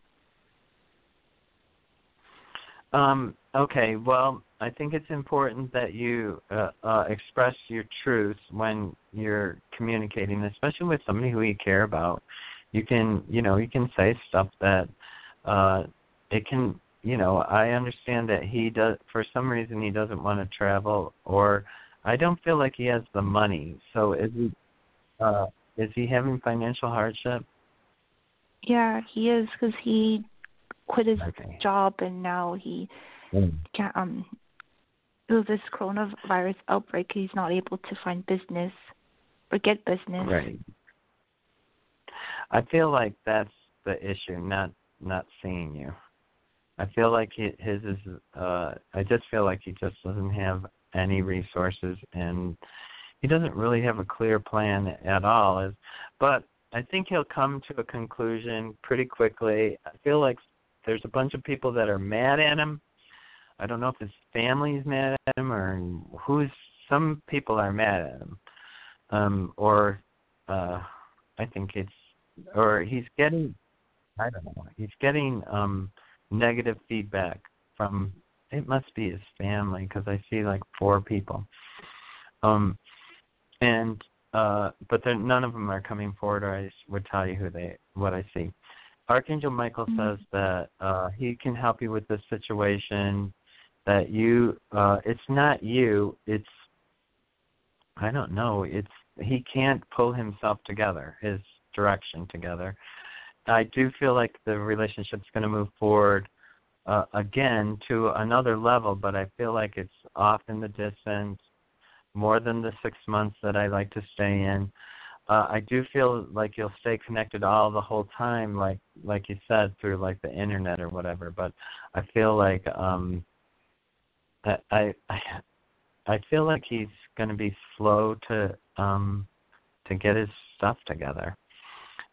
Um, okay, well, I think it's important that you uh, uh, express your truth when you're communicating, especially with somebody who you care about. You can, you know, you can say stuff that uh, it can, you know, I understand that he does, for some reason, he doesn't want to travel, or I don't feel like he has the money. So is he, uh, is he having financial hardship? Yeah, he is because he quit his Okay. job and now he Mm. can't. Um, with this coronavirus outbreak, he's not able to find business or get business. Right. I feel like that's the issue, not not seeing you. I feel like his is. uh I just feel like he just doesn't have any resources, and he doesn't really have a clear plan at all. Is, but I think he'll come to a conclusion pretty quickly. I feel like there's a bunch of people that are mad at him. I don't know if his family's mad at him or who's. Some people are mad at him, um, or uh I think it's or he's getting I don't know. He's getting um negative feedback from it must be his family because I see like four people. Um and uh but none of them are coming forward or I would tell you who they what I see. Archangel Michael Mhm. says that uh, he can help you with this situation. That you, uh, it's not you. It's I don't know. It's he can't pull himself together, his direction together. I do feel like the relationship's going to move forward uh, again to another level, but I feel like it's off in the distance, more than the six months that I like to stay in. Uh, I do feel like you'll stay connected all the whole time, like like you said, through like the internet or whatever. But I feel like um, I I I feel like he's going to be slow to um to get his stuff together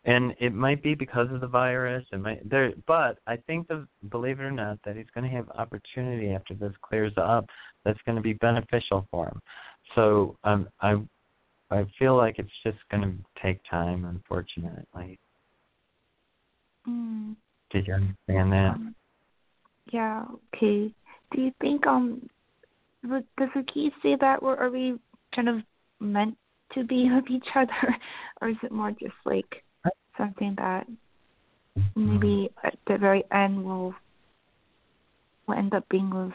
and it might be because of the virus it might there but i think the believe it or not that he's going to have opportunity after this clears up that's going to be beneficial for him so um i i feel like it's just going to take time unfortunately Mm, did you understand that um, yeah. Okay. Do you think um, would- does the key say that we're are we kind of meant to be with each other, or is it more just like something that maybe at the very end will will end up being with?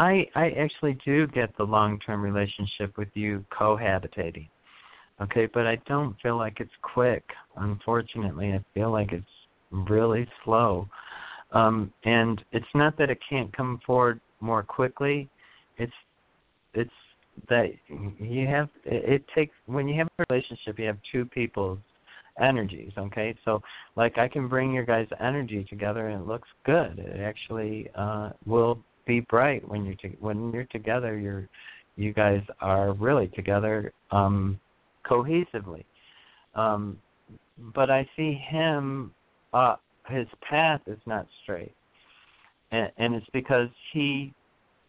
I I actually do get the long term relationship with you cohabitating. Okay, but I don't feel like it's quick. Unfortunately, I feel like it's really slow. Um and it's not that it can't come forward more quickly. It's it's that you have it, it takes when you have a relationship you have two people's energies, okay? So like I can bring your guys' energy together and it looks good. It actually uh will be bright when you're to, when you're together. You're you guys are really together um, cohesively. Um, but I see him. Uh, his path is not straight, and, and it's because he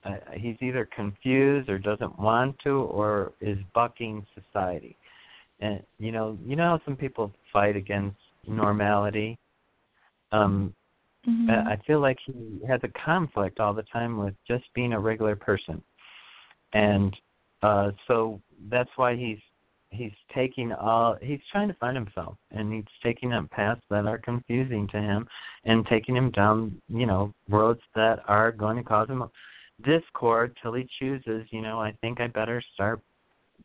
uh, he's either confused or doesn't want to, or is bucking society. And you know, you know how some people fight against normality. Um, Mhm. I I feel like he has a conflict all the time with just being a regular person, and uh, so that's why he's he's taking all he's trying to find himself, and he's taking up paths that are confusing to him, and taking him down you know roads that are going to cause him discord till he chooses. You know, I think I better start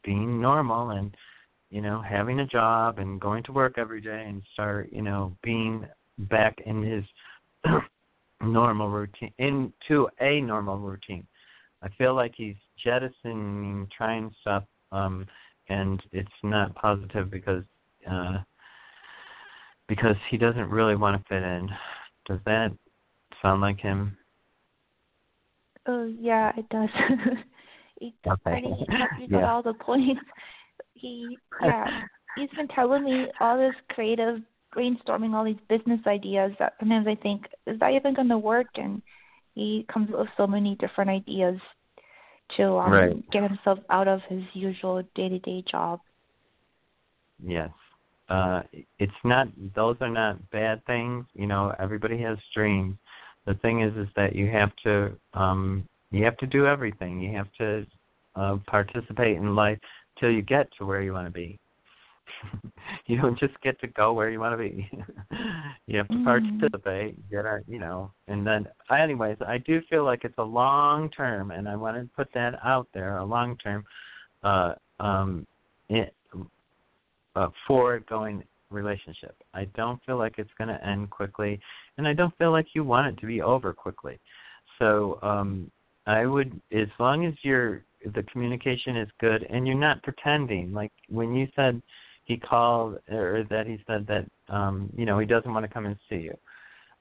being normal and you know having a job and going to work every day and start you know being back in his normal routine into a normal routine. I feel like he's jettisoning trying stuff um and it's not positive because uh because he doesn't really want to fit in. Does that sound like him? Oh yeah, it does. he Okay. much you got Yeah. all the points. He yeah, he's been telling me all this creative brainstorming all these business ideas that sometimes I think is that even going to work? And he comes up with so many different ideas to um, Right. get himself out of his usual day to day job. Yes. Uh it's not those are not bad things. You know, everybody has dreams. The thing is is that you have to um you have to do everything. You have to uh participate in life till you get to where you want to be. you don't just get to go where you want to be. you have to Mhm. participate, get a, you know, and then anyways, I do feel like it's a long term and I want to put that out there, a long term uh um it, uh, forward going relationship. I don't feel like it's going to end quickly, and I don't feel like you want it to be over quickly. So um, I would, as long as you're the communication is good and you're not pretending. Like when you said he called or that he said that um, you know he doesn't want to come and see you.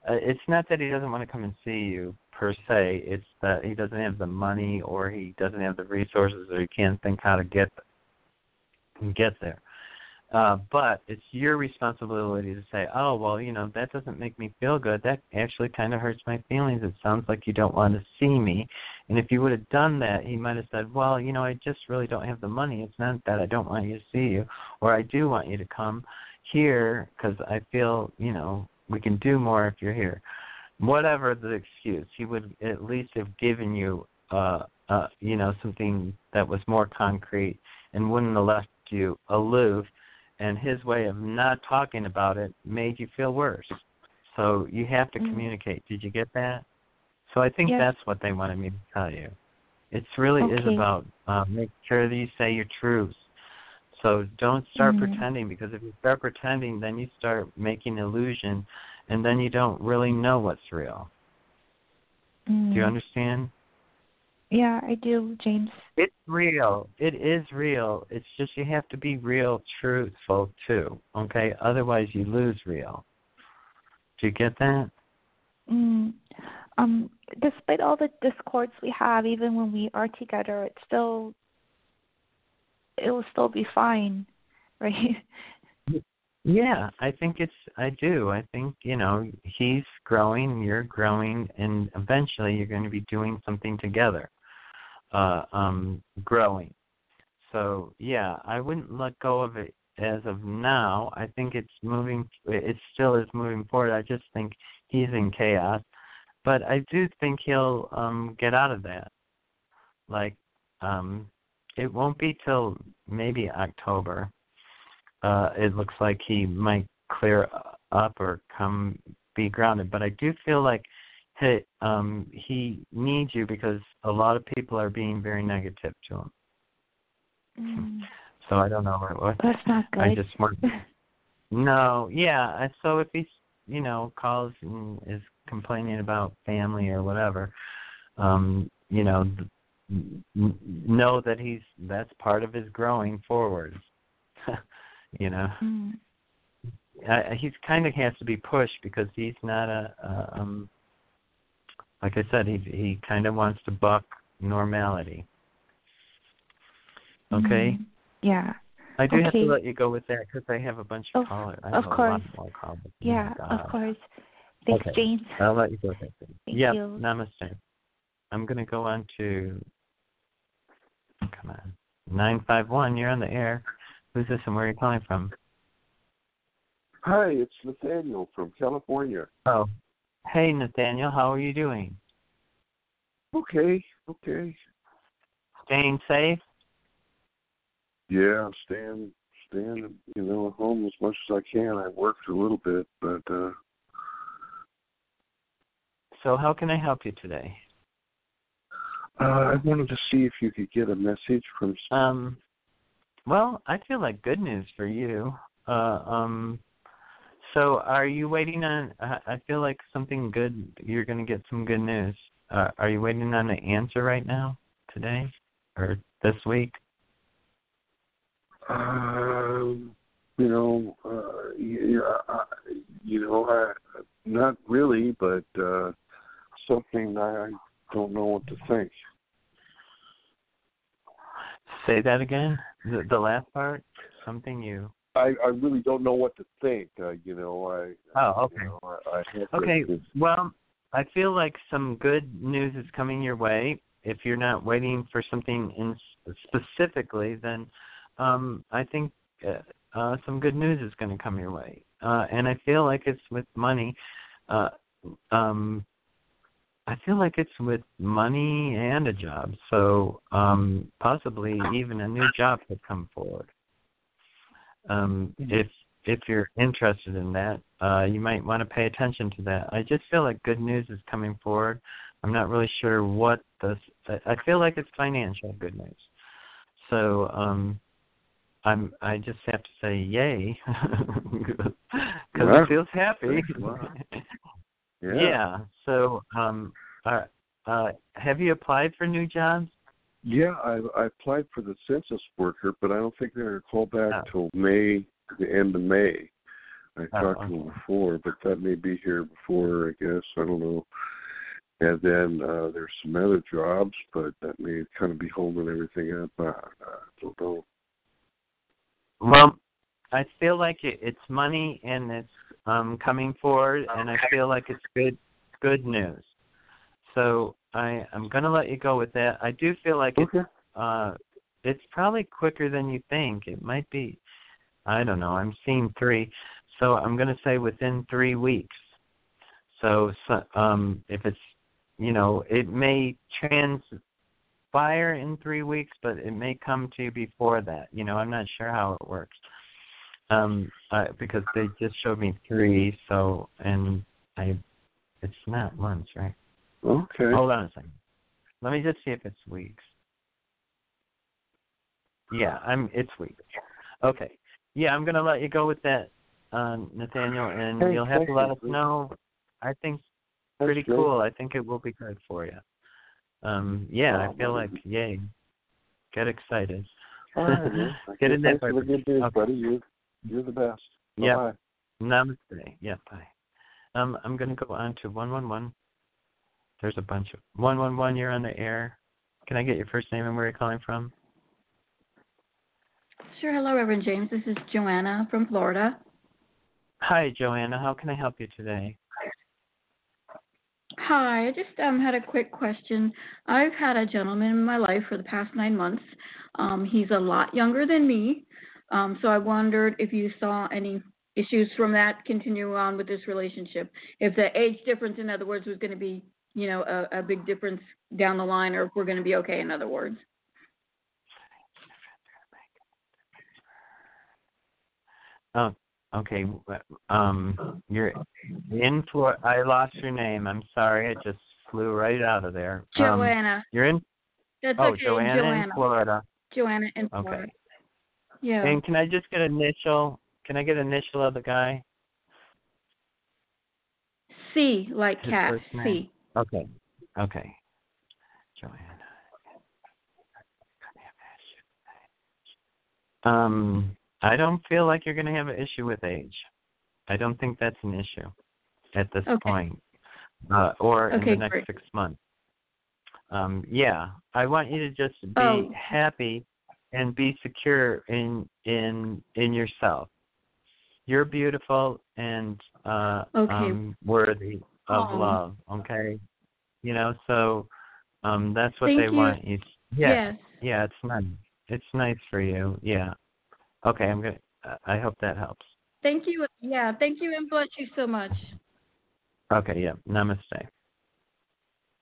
Uh, it's not that he doesn't want to come and see you per se. It's that he doesn't have the money or he doesn't have the resources or he can't think how to get get there. Uh, but it's your responsibility to say, oh, well, you know, that doesn't make me feel good. That actually kind of hurts my feelings. It sounds like you don't want to see me. And if you would have done that, he might have said, well, you know, I just really don't have the money. It's not that I don't want you to see you, or I do want you to come here because I feel, you know, we can do more if you're here. Whatever the excuse, he would at least have given you, uh, uh, you know, something that was more concrete and wouldn't have left you aloof and his way of not talking about it made you feel worse. So you have to Mm. communicate. Did you get that? So I think Yes. that's what they wanted me to tell you. It really is about uh, make sure that you say your truths. So don't start Mhm. pretending because if you start pretending, then you start making illusion, and then you don't really know what's real. Mm. Do you understand? Yeah, I do, James. It's real. It is real. It's just you have to be real, truthful too. Okay. Otherwise, you lose real. Do you get that? Mm. Um, despite all the discords we have, even when we are together, it's still it will still be fine, right? Yeah, I think it's. I do. I think you know he's growing, you're growing, and eventually you're going to be doing something together. Uh, um, growing. So yeah, I wouldn't let go of it as of now. I think it's moving. It still is moving forward. I just think he's in chaos, but I do think he'll um get out of that. Like, um, it won't be till maybe October uh, it looks like he might clear up or come be grounded. But I do feel like he um, he needs you because a lot of people are being very negative to him. Mm. So I don't know what. what That's not good. I just want. No, yeah. So if he's you know calls and is complaining about family or whatever, um, you know, know that he's that's part of his growing forward. you know. Mm. uh, he's kind of has to be pushed because he's not a, a um like I said he he kind of wants to buck normality. Okay, Mm. Yeah. I do have to let you go with that because I have a bunch of Of- callers. I of have a course. lot more callers. Oh Yeah, God. of course. Thanks, Okay. James. I'll let you go with that. Thank yep, you. namaste. I'm gonna go on to come on nine five one. You're on the air. Who's this and where are you calling from? Hi, it's Nathaniel from California. Oh, hey Nathaniel, how are you doing? Okay, okay. Staying safe? Yeah, I'm staying staying you know at home as much as I can. I worked a little bit, but uh So how can I help you today? uh I wanted to see if you could get a message from Um, well, I feel like good news for you. Uh, um, so are you waiting on? I I feel like something good. You're going to get some good news. Uh, are you waiting on an answer right now, today, or this week? um you know, uh yeah, I, you know, I not really, but uh something I don't know what to think. Say that again. The, the last part. Something you. I I really don't know what to think. Uh, you know, I Oh, okay. you know, I, I Okay. Well, I feel like some good news is coming your way. If you're not waiting for something in specifically, then um, I think uh, uh, some good news is going to come your way. Uh, and I feel like it's with money. Uh, um, I feel like it's with money and a job. So um, possibly even a new job could come forward. Um, if if you're interested in that, uh, you might want to pay attention to that. I just feel like good news is coming forward. I'm not really sure what the. I I feel like it's financial good news. So um, I'm. I just have to say yay because Yeah. it feels happy. Wow. yeah. So um, uh, uh, have you applied for new jobs? Yeah, I, I applied for the census worker, but I don't think they're going to call back Oh. till May, the end of May. I Oh, talked to them before, but that may be here before, I guess. I don't know. And then uh there's some other jobs, but that may kind of be holding everything up. I, I don't know. Well, I feel like it, it's money and it's um coming forward, and I feel like it's good good news. So I I'm gonna let you go with that. I do feel like it's uh it's probably quicker than you think. It might be. I don't know. I'm seeing three, so I'm gonna say within three weeks. So, so um if it's you know it may transpire in three weeks, but it may come to you before that. You know I'm not sure how it works. Um, uh, because they just showed me three, so and I, it's not months, right? Okay. Hold on a second. Let me just see if it's weeks. Yeah, I'm. It's weeks. Okay. Yeah, I'm gonna let you go with that, uh, Nathaniel, and Hey, you'll have to let us know. I think That's pretty great. cool. I think it will be good for you. Um, yeah, I Oh, feel like yay. Get excited. All right. Get in there, Thanks good news, Okay. buddy. You're you're the best. Yeah. Namaste. Yeah, bye. Um, I'm gonna go on to one one one. There's a bunch of one one one. You're on the air. Can I get your first name and where you're calling from? Sure. Hello, Reverend James. This is Joanna from Florida. Hi, Joanna. How can I help you today? Hi. I just um, had a quick question. I've had a gentleman in my life for the past nine months. Um, he's a lot younger than me. Um, so I wondered if you saw any issues from that continue on with this relationship. If the age difference, in other words, was going to be, you know, a, a big difference down the line, or if we're going to be okay, in other words. Oh, okay. Um, you're in Florida. I lost your name. I'm sorry. It just flew right out of there. Um, Joanna. you're in. That's Oh, okay. Joanna, Joanna. in Florida. Joanna in Florida. Okay. Yeah. And can I just get an initial? Can I get an initial of the guy? C, like His cat. C. Okay. Okay. Joanna. Um, I don't feel like you're going to have an issue with age. I don't think that's an issue at this Okay. point, uh, or in the next great. six months. Um, yeah, I want you to just be Oh. happy and be secure in in in yourself. You're beautiful and uh, Okay. um, worthy of love. Okay, you know, so um, that's what Thank they you. want you. Yeah, Yes. yeah, it's nice. It's nice for you. Yeah. Okay, I'm gonna. I hope that helps. Thank you. Yeah. Thank you and bless you so much. Okay, yeah. Namaste.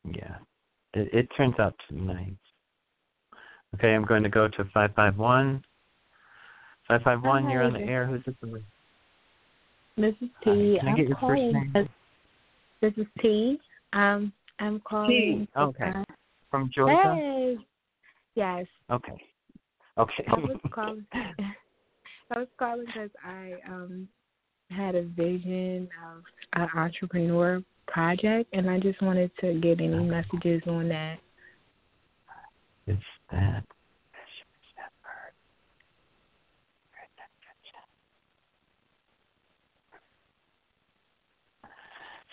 Yeah. It, it turns out to be nice. Okay, I'm going to go to 551. 551, you're on the air. Who's this? This is Hi, T. can I I'm get your first calling. name? Because- This is T. Um, I'm calling. Okay. because- From Georgia? Hey. Yes, Okay. Okay. I was calling. I was calling because I um had a vision of an entrepreneur project, and I just wanted to get any messages on that. It's that.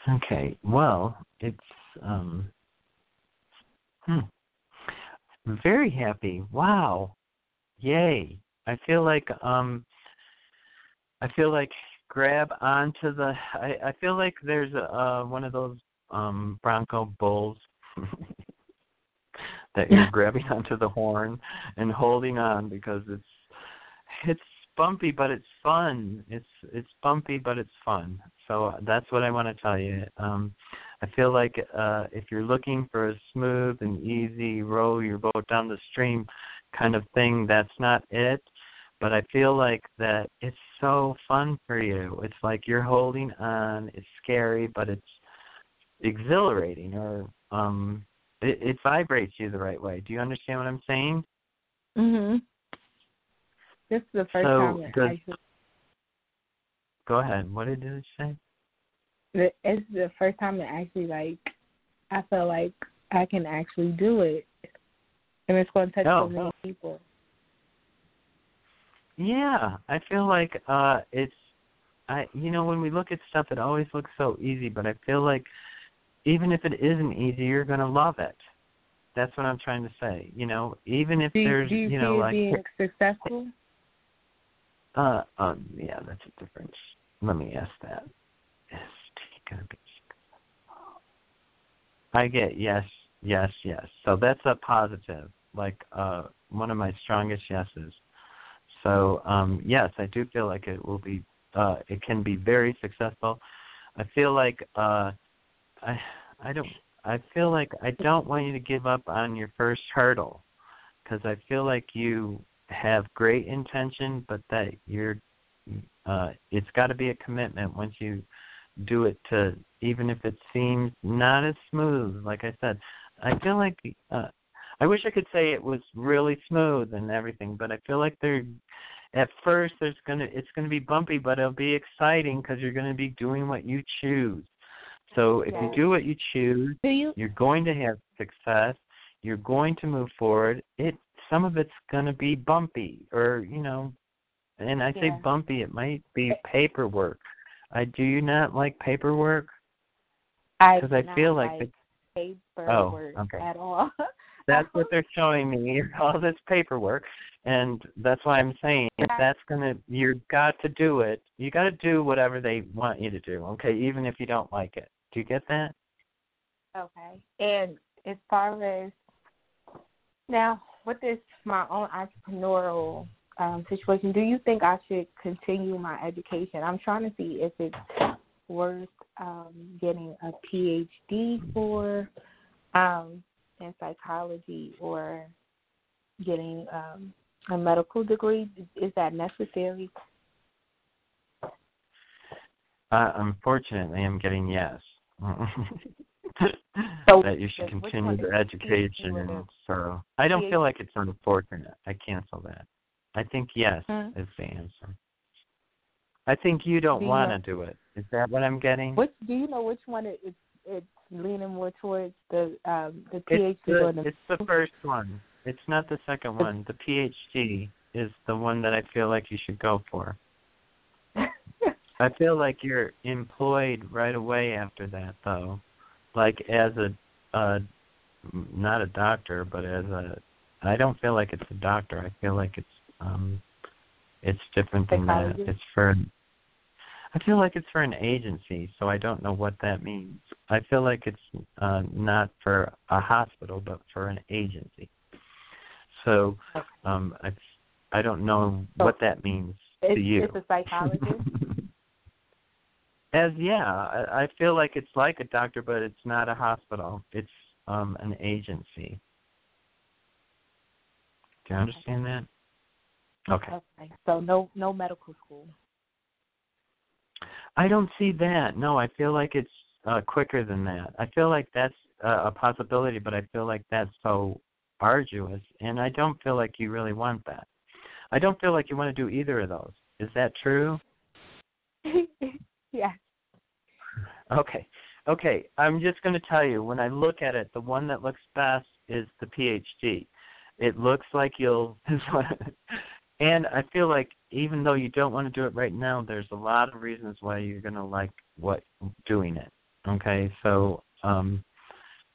Okay. Well, it's um hmm. Very happy. Wow. Yay. I feel like um I feel like grab onto the I, I feel like there's a uh one of those um Bronco bulls that you're grabbing onto the horn and holding on because it's it's bumpy but it's fun. It's it's bumpy but it's fun. So that's what I want to tell you. Um I feel like uh if you're looking for a smooth and easy row your boat down the stream kind of thing, that's not it. But I feel like that it's so fun for you. It's like you're holding on. It's scary, but it's exhilarating or um it, it vibrates you the right way. Do you understand what I'm saying? Mhm. This is the first So, time that does- actually. Go ahead. What did you say? It's the first time that actually like I feel like I can actually do it, and it's going to touch Oh, so many oh. people. Yeah, I feel like uh it's I you know when we look at stuff it always looks so easy, but I feel like even if it isn't easy, you're going to love it. That's what I'm trying to say. You know, even if Do there's do you, you know like being successful? Uh um yeah, that's a difference. Let me ask that. Is T gonna be I get yes, yes, yes. So that's a positive, like uh one of my strongest yeses. So um yes, I do feel like it will be uh it can be very successful. I feel like uh I I don't I feel like I don't want you to give up on your first hurdle cuz I feel like you have great intention but that you're uh it's got to be a commitment once you do it to even if it seems not as smooth like i said i feel like uh i wish i could say it was really smooth and everything but i feel like they're at first there's going to it's going to be bumpy but it'll be exciting because you're going to be doing what you choose so if Yes. you do what you choose Do you? you're going to have success you're going to move forward it some of it's going to be bumpy or you know and i say Yeah. bumpy it might be eh. paperwork i do you not like paperwork I because i feel like like the, paperwork Oh, okay. at all. that's what they're showing me all this paperwork and that's why i'm saying if that's going to you've got to do it you got to do whatever they want you to do okay even if you don't like it do you get that Okay. And as far as now, with this my own entrepreneurial um, situation, do you think I should continue my education? I'm trying to see if it's worth um, getting a PhD for um, in psychology or getting um, a medical degree. Is that necessary? Uh, unfortunately, I'm getting yes. So, that you should continue the education, and so I don't feel like it's unfortunate. I cancel that. I think yes Hmm. is the answer. I think you don't Do want to do it. Is that what I'm getting? Which do you know which one it, it's it's leaning more towards the um, the It's PhD or the, the it's the first one. It's not the second one. The PhD is the one that I feel like you should go for. I feel like you're employed right away after that, though, like as a, uh, not a doctor, but as a. I don't feel like it's a doctor. I feel like it's um, it's different than that. It's for. I feel like it's for an agency, so I don't know what that means. I feel like it's uh, not for a hospital, but for an agency. So, um, I I don't know So what that means to you. it's a psychologist. As yeah, I, I feel like it's like a doctor, but it's not a hospital. It's um an agency. Do you understand that? Okay. okay. So no no medical school. I don't see that. No, I feel like it's uh quicker than that. I feel like that's uh, a possibility, but I feel like that's so arduous, and I don't feel like you really want that. I don't feel like you want to do either of those. Is that true? yeah. Okay. Okay. I'm just going to tell you when I look at it, the one that looks best is the PhD. It looks like you'll and I feel like even though you don't want to do it right now, there's a lot of reasons why you're going to like what doing it. Okay? So um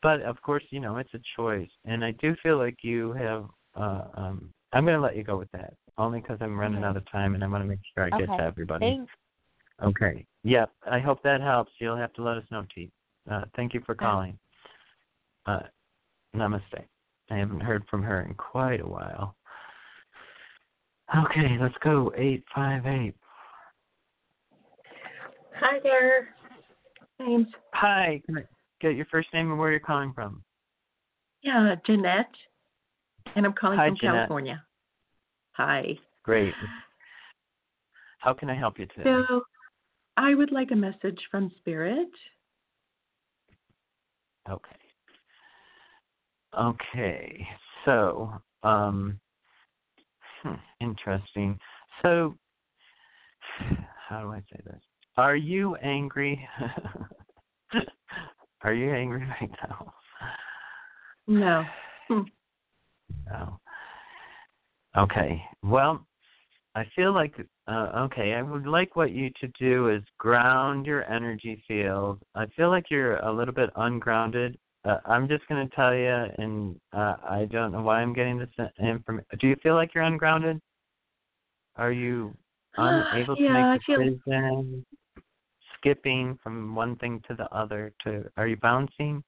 but of course, you know, it's a choice and I do feel like you have uh um I'm going to let you go with that only cuz I'm running Okay. out of time and I want to make sure I get to everybody. Thanks. Okay. Yep. I hope that helps. You'll have to let us know, T. Uh, thank you for calling. Uh, namaste. I haven't heard from her in quite a while. Okay, let's go. 858. Hi there. Name's Hi. Can I get your first name and where you're calling from? yeah, Jeanette, and I'm calling Hi, from Jeanette. California. Hi. Great. How can I help you today? So, I would like a message from Spirit. Okay. Okay. So, um, hmm, interesting. So, how do I say this? Are you angry? Are you angry right now? No. Hmm. No. Okay. Well, I feel like uh, okay. I would like what you to do is ground your energy field. I feel like you're a little bit ungrounded. Uh, I'm just going to tell you, and uh, I don't know why I'm getting this information. Do you feel like you're ungrounded? Are you unable to yeah, make feel decisions? Skipping from one thing to the other. To are you bouncing?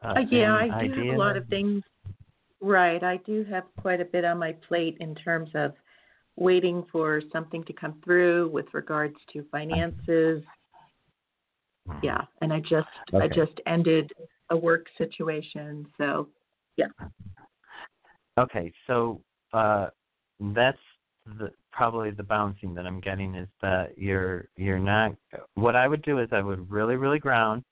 Uh, Uh, yeah, I do have a lot of things. Right, I do have quite a bit on my plate in terms of waiting for something to come through with regards to finances. Yeah, and I just I just ended a work situation, so yeah. Okay, so uh, that's the probably the bouncing that I'm getting is that you're you're not. What I would do is I would really really ground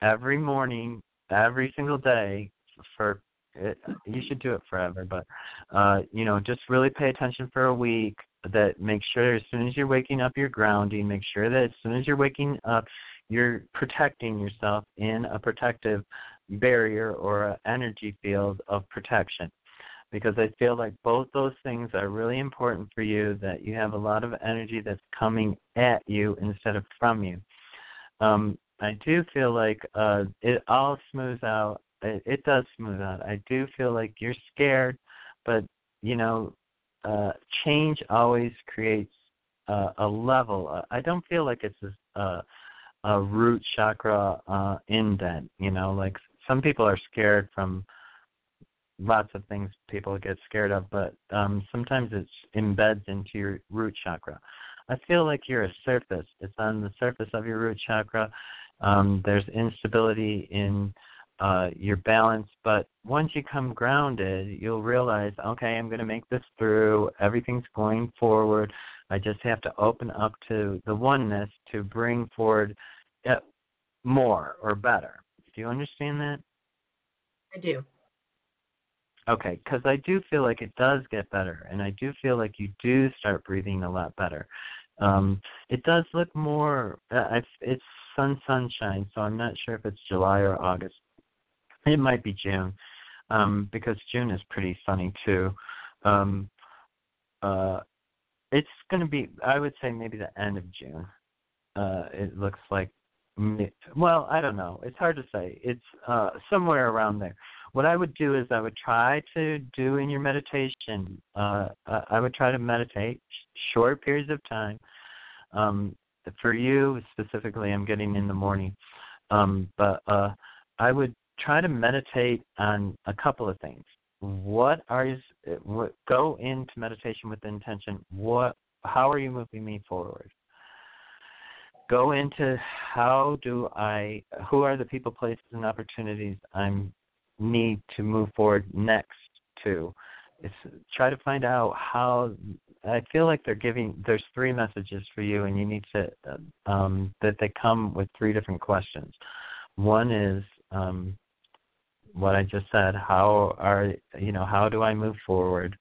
every morning, every single day for. It, you should do it forever, but uh, you know, just really pay attention for a week. That make sure as soon as you're waking up, you're grounding. Make sure that as soon as you're waking up, you're protecting yourself in a protective barrier or energy field of protection because I feel like both those things are really important for you that you have a lot of energy that's coming at you instead of from you. Um, I do feel like uh, it all smooths out. It, it does smooth out. I do feel like you're scared, but you know, uh, change always creates uh, a level. I don't feel like it's a, a, a root chakra uh, indent. You know, like some people are scared from lots of things people get scared of, but um, sometimes it embeds into your root chakra. I feel like you're a surface. It's on the surface of your root chakra. Um, there's instability in uh, your balance, but once you come grounded, you'll realize, okay, I'm going to make this through. Everything's going forward. I just have to open up to the oneness to bring forward uh, more or better. Do you understand that? I do. Okay, because I do feel like it does get better, and I do feel like you do start breathing a lot better. Um, it does look more. Uh, it's sun sunshine, so I'm not sure if it's July or August. It might be June, um, because June is pretty sunny too. Um, uh, it's going to be. I would say maybe the end of June. Uh, it looks like. Well, I don't know. It's hard to say. It's uh, somewhere around there what I would do is I would try to do in your meditation. Uh, I would try to meditate short periods of time. Um, for you specifically, I'm getting in the morning, um, but uh, I would try to meditate on a couple of things. What are you? What, go into meditation with intention. What? How are you moving me forward? Go into how do I? Who are the people, places, and opportunities I'm need to move forward next to is try to find out how I feel like they're giving there's three messages for you and you need to um that they come with three different questions. One is um what I just said, how are you know, how do I move forward?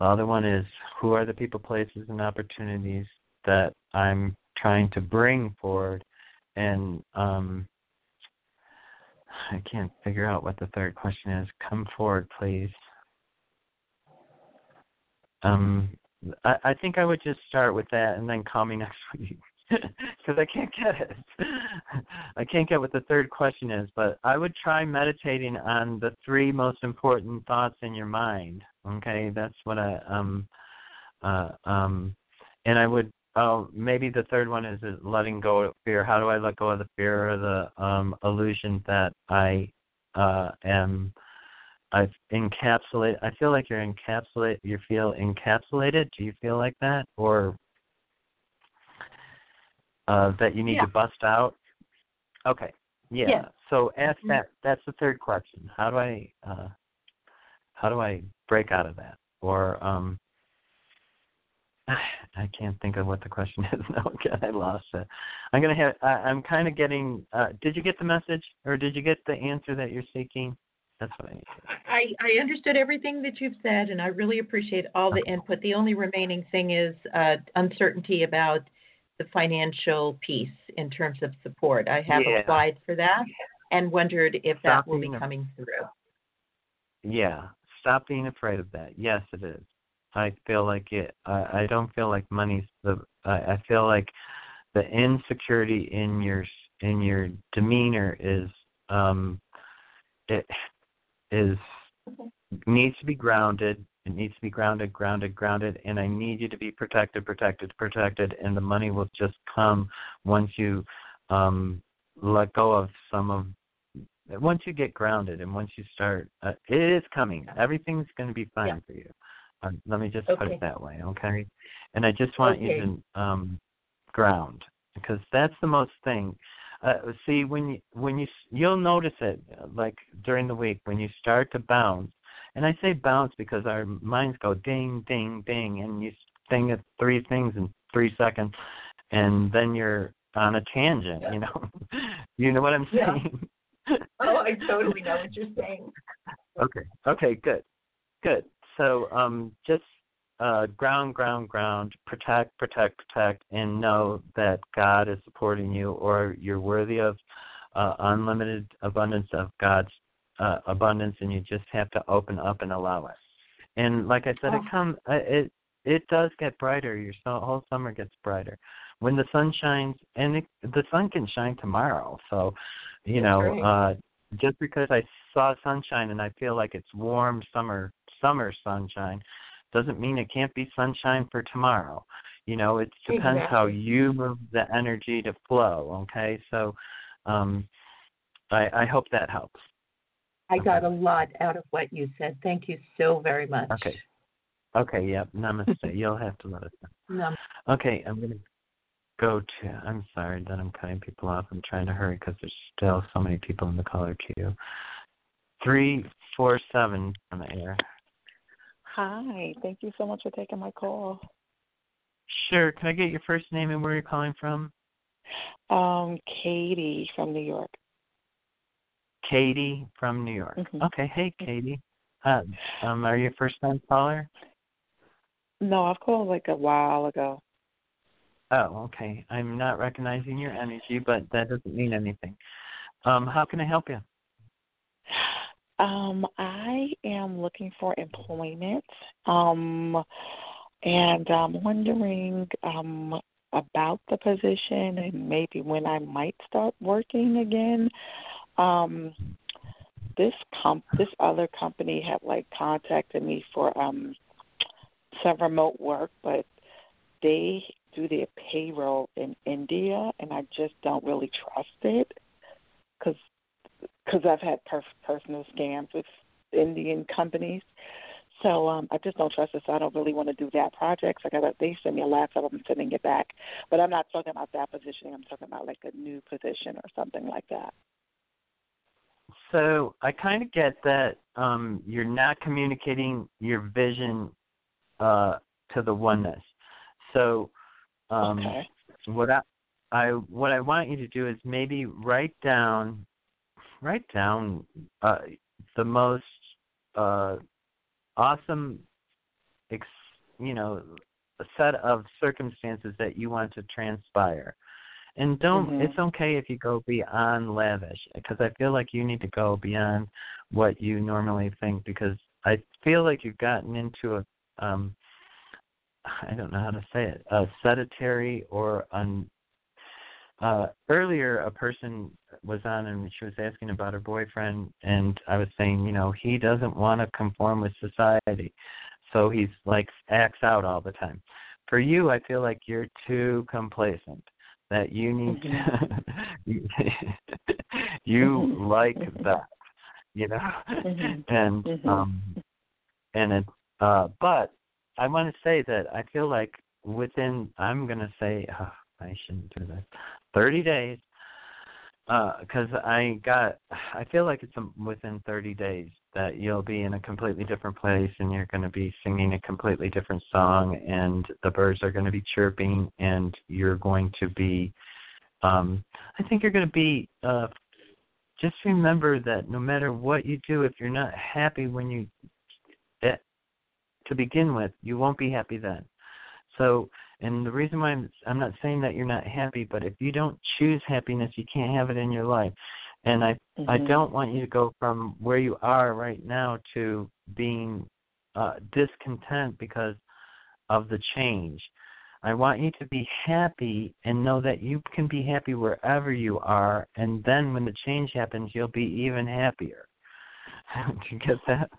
The other one is who are the people, places and opportunities that I'm trying to bring forward and um I can't figure out what the third question is. Come forward, please. Um, I, I think I would just start with that and then call me next week because I can't get it. I can't get what the third question is, but I would try meditating on the three most important thoughts in your mind. Okay, that's what I um uh um and I would Oh, maybe the third one is letting go of fear. How do I let go of the fear or the um, illusion that I uh, am? I've encapsulate. I feel like you're encapsulate. You feel encapsulated. Do you feel like that, or uh, that you need yeah. to bust out? Okay. Yeah. yeah. So ask mm-hmm. that. That's the third question. How do I? Uh, how do I break out of that? Or um, I can't think of what the question is now. I lost it. I'm gonna have. I, I'm kind of getting. Uh, did you get the message, or did you get the answer that you're seeking? That's what I need. I I understood everything that you've said, and I really appreciate all the input. The only remaining thing is uh, uncertainty about the financial piece in terms of support. I have yeah. applied for that and wondered if Stop that will be coming through. Yeah, stop being afraid of that. Yes, it is. I feel like it. I, I don't feel like money's the. I, I feel like the insecurity in your in your demeanor is um it is needs to be grounded. It needs to be grounded, grounded, grounded, and I need you to be protected, protected, protected, and the money will just come once you um let go of some of once you get grounded and once you start uh, it is coming everything's going to be fine yeah. for you uh, let me just okay. put it that way, okay? And I just want okay. you to um, ground because that's the most thing. Uh, see, when you when you you'll notice it like during the week when you start to bounce, and I say bounce because our minds go ding, ding, ding, and you think of three things in three seconds, and then you're on a tangent. You know, you know what I'm Yeah. saying? Oh, I totally know what you're saying. Okay. Okay. Good. Good. So, um, just uh, ground, ground, ground. Protect, protect, protect, and know that God is supporting you, or you're worthy of uh, unlimited abundance of God's uh, abundance, and you just have to open up and allow it. And like I said, Oh. it comes. It it does get brighter. Your so- whole summer gets brighter when the sun shines, and it, the sun can shine tomorrow. So, you That's know, uh, just because I saw sunshine and I feel like it's warm summer summer sunshine doesn't mean it can't be sunshine for tomorrow. You know, it depends how you move the energy to flow, okay? So um I I hope that helps. I got a lot out of what you said. Thank you so very much. Okay. Okay, yep. Namaste. You'll have to let us know. Okay, I'm gonna go to. I'm sorry that I'm cutting people off. I'm trying to hurry because there's still so many people in the caller queue. Three four seven on the air. Hi. Thank you so much for taking my call. Sure. Can I get your first name and where you're calling from? Um, Katie from New York. Katie from New York. Mhm. Okay. Hey, Katie. Uh, um, are you a first time caller? No, I've called like a while ago. Oh, okay. I'm not recognizing your energy, but that doesn't mean anything. Um, how can I help you? Um, I am looking for employment. Um, and I'm wondering um about the position and maybe when I might start working again. Um, this comp this other company have like contacted me for um some remote work, but they do their payroll in India, and I just don't really trust it because cause I've had per- personal scams with Indian companies. So um, I just don't trust it. So I don't really want to do that project. So I got they send me a laptop. I'm sending it back, but I'm not talking about that position. I'm talking about like a new position or something like that. So I kind of get that um, you're not communicating your vision uh, to the oneness. So um, Okay. what I, I what I want you to do is maybe write down write down uh, the most uh, awesome ex, you know set of circumstances that you want to transpire. And don't Mhm. it's okay if you go beyond lavish because I feel like you need to go beyond what you normally think because I feel like you've gotten into a um I don't know how to say it, a sedentary or un uh earlier a person was on and she was asking about her boyfriend and I was saying, you know, he doesn't want to conform with society. So he's like acts out all the time. For you, I feel like you're too complacent. That you need to you, you like that, you know. And um and it uh but I want to say that I feel like within I'm going to say oh, I shouldn't do this. 30 days because I got, I feel like it's um within 30 days that you'll be in a completely different place and you're going to be singing a completely different song and the birds are going to be chirping and you're going to be, um, I think you're going to be, uh, just remember that no matter what you do, if you're not happy when you, eh, to begin with, you won't be happy then. So, and the reason why I'm, I'm not saying that you're not happy, but if you don't choose happiness, you can't have it in your life. And I, I Mhm. don't want you to go from where you are right now to being uh, discontent because of the change. I want you to be happy and know that you can be happy wherever you are, and then when the change happens, you'll be even happier. Do you get that?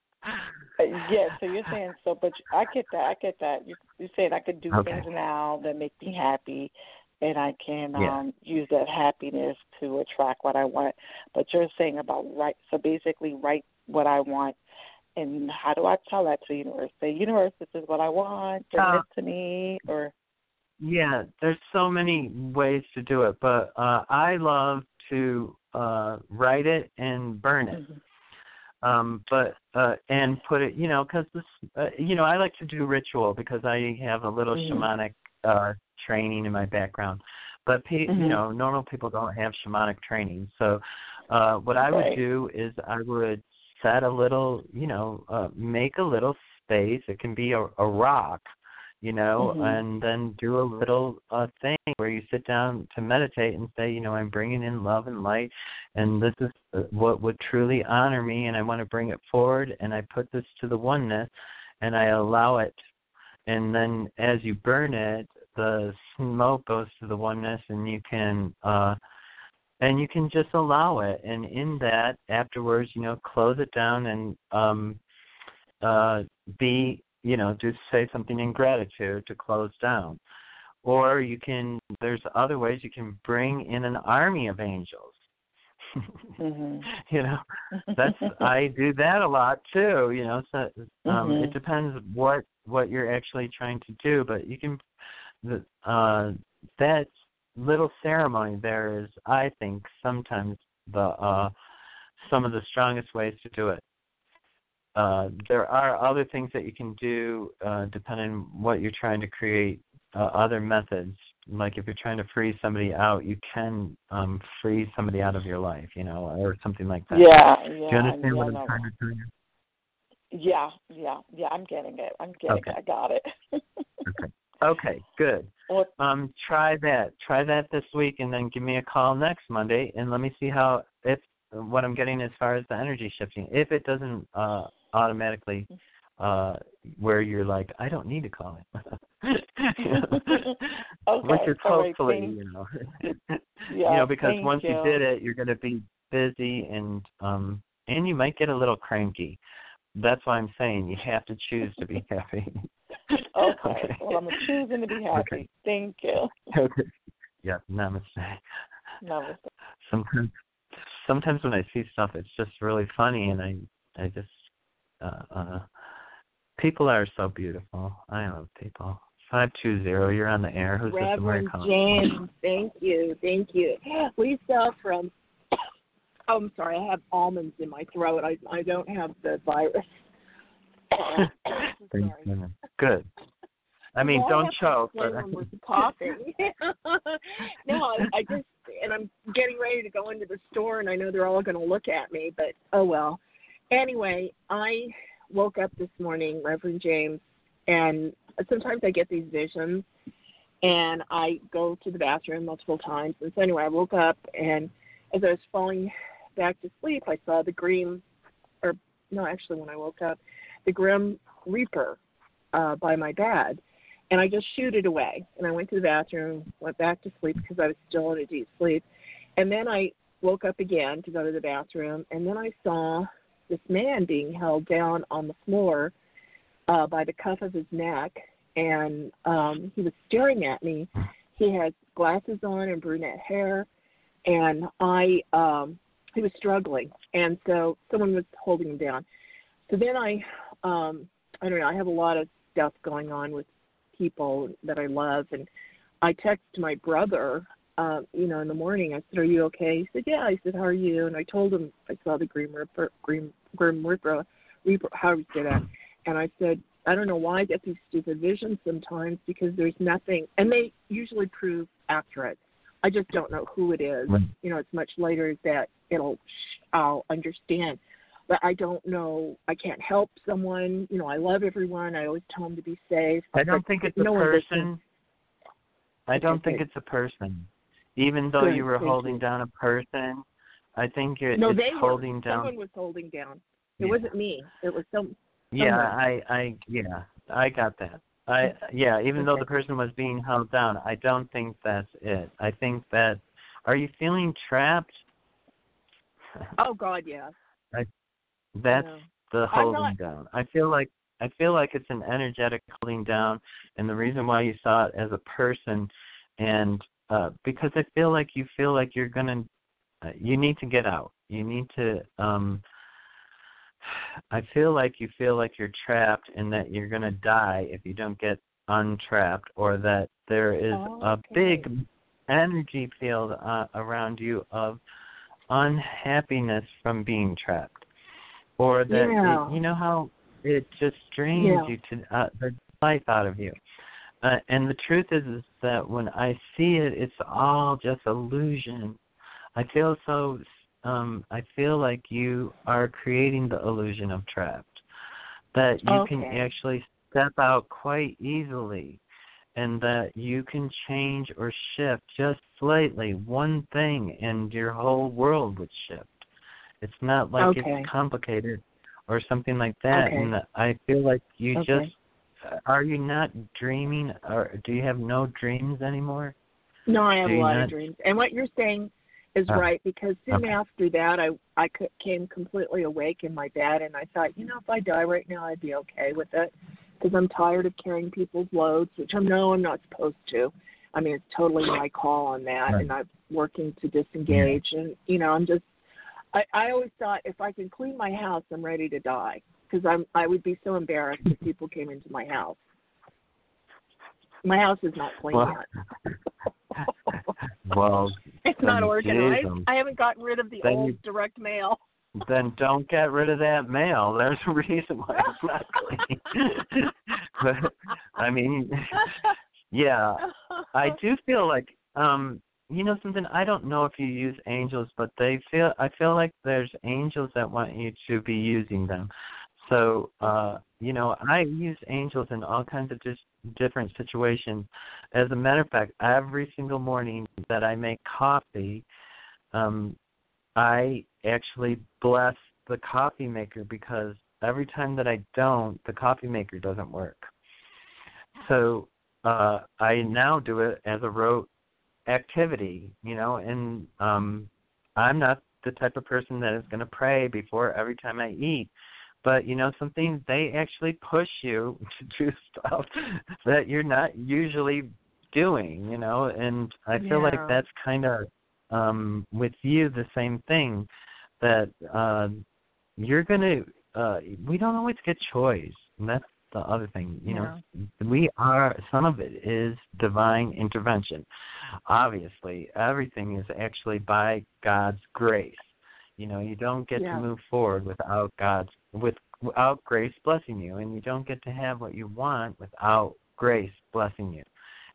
Yeah, so you're saying so, but I get that. I get that. You you're saying I could do Okay. things now that make me happy, and I can Yeah. um use that happiness to attract what I want. But you're saying about right. So basically, write what I want, and how do I tell that to the universe? Say, universe, this is what I want. Bring Uh, it to me, or Yeah, there's so many ways to do it, but uh I love to uh write it and burn it. Um but uh and put it you know because this uh, you know i like to do ritual because i have a little Mhm. shamanic uh training in my background but pe- Mhm. you know normal people don't have shamanic training so uh what i would do is i would set a little you know uh make a little space it can be a, a rock you know Mhm. and then do a little uh thing where you sit down to meditate and say you know i'm bringing in love and light and this is uh, what would truly honor me and i want to bring it forward and i put this to the oneness and i allow it and then as you burn it the smoke goes to the oneness and you can uh and you can just allow it and in that afterwards you know close it down and um uh be you know just say something in gratitude to close down or you can there's other ways you can bring in an army of angels Mhm. you know that's i do that a lot too you know so um it Mhm. depends what what you're actually trying to do but you can the uh that little ceremony there is i think sometimes the uh some of the strongest ways to do it uh there are other things that you can do uh depending on what you're trying to create uh, other methods like if you're trying to freeze somebody out you can um freeze somebody out of your life you know or something like that Yeah, yeah. do you understand yeah, what i'm no. trying to tell you Yeah, yeah, yeah. I'm getting it. I'm getting Okay. it. I got it. okay okay good um try that try that this week and then give me a call next monday and let me see how if what i'm getting as far as the energy shifting if it doesn't uh automatically uh where you're like i don't need to call it Okay, which is right, hopefully you know Yeah, you know because once you. you. did it you're going to be busy and um and you might get a little cranky that's why i'm saying you have to choose to be happy okay. Well, I'm choosing to be happy. Okay. Thank you. okay yeah namaste Namaste. sometimes sometimes when I see stuff it's just really funny and I I just uh uh people are so beautiful. I love people. Five two zero, you're on the air. Who's this Reverend James, thank you, thank you. Lisa from. Oh, I'm sorry, I have almonds in my throat. I I don't have the virus. you. Good. I mean Well, don't to choke, but coughing. no, I, I just and I'm getting ready to go into the store, and I know they're all going to look at me, but oh well. Anyway, I woke up this morning, Reverend James, and sometimes I get these visions, and I go to the bathroom multiple times. And so anyway, I woke up, and as I was falling back to sleep, I saw the green, or no, actually, when I woke up, the Grim Reaper uh, by my bed and I just shooed it away. And I went to the bathroom, went back to sleep because I was still in a deep sleep. And then I woke up again to go to the bathroom, and then I saw this man being held down on the floor uh, by the cuff of his neck, and um, he was staring at me. He had glasses on and brunette hair, and I um, he was struggling, and so someone was holding him down. So then I, um, I don't know. I have a lot of stuff going on with people that I love, and I text my brother, uh, you know, in the morning. I said, "Are you okay?" He said, "Yeah." I said, "How are you?" And I told him I saw the Grim Reaper, Grim Grim Reaper, Reaper, how do you say that? And I said, "I don't know why I get these stupid visions sometimes because there's nothing, and they usually prove accurate. I just don't know who it is. Right. You know, it's much later that it'll I'll understand." But I don't know. I can't help someone. You know, I love everyone. I always tell them to be safe. I don't but think it's no a person. I don't think it's a person. Even though Good, you were thank holding you. down a person, I think it, no, it's they holding were. down Someone was holding down. It Yeah. wasn't me. It was some. Yeah, someone. I, I, yeah, I got that. I, yeah, even though the person was being held down, I don't think that's it. I think that, are you feeling trapped? Oh God, yeah. That's know. the holding not- down. I feel like, I feel like it's an energetic holding down, and the reason why you saw it as a person, and uh because I feel like you feel like you're gonna, uh, you need to get out. You need to, um I feel like you feel like you're trapped and that you're to die if you don't get untrapped, or that there is a big energy field uh, around you of unhappiness from being trapped. or that Yeah. it, you know how it just drains Yeah. you to uh, the life out of you. Uh, and the truth is, is that when I see it, it's all just illusion. I feel so. Um, I feel like you are creating the illusion of trapped. That you can actually step out quite easily, and that you can change or shift just slightly one thing, and your whole world would shift. It's not like Okay. it's complicated or something like that. Okay. And I feel like you Okay. just are you not dreaming or do you have no dreams anymore? No, I have Do a lot not- of dreams, and what you're saying is Oh. right because soon Okay. after that, I I came completely awake in my bed, and I thought, you know, if I die right now, I'd be okay with it because I'm tired of carrying people's loads, which I know I'm not supposed to. I mean, it's totally my call on that, Right. and I'm working to disengage, and you know, I'm just. I I always thought if I can clean my house, I'm ready to die because I'm I would be so embarrassed if people came into my house. My house is not clean Well, yet. well, It's not organized. I haven't gotten rid of the then old you- direct mail. then don't get rid of that mail. There's a reason why it's not clean. but I mean, yeah, I do feel like um you know something I don't know if you use angels, but they feel I feel like there's angels that want you to be using them. So, uh, you know, I use angels in all kinds of just different situations. As a matter of fact, every single morning that I make coffee, um, I actually bless the coffee maker because every time that I don't, the coffee maker doesn't work. So uh I now do it as a rote activity, you know, and um I'm not the type of person that is going to pray before every time I eat. But you know something they actually push you to do stuff that you're not usually doing, you know, and I feel Yeah. like that's kind of um with you the same thing that uh you're going to uh we don't always get choice. And that's the other thing, you know. We are some of it is divine intervention. Obviously, everything is actually by God's grace. You know, you don't get Yeah. to move forward without God's with without grace blessing you, and you don't get to have what you want without grace blessing you.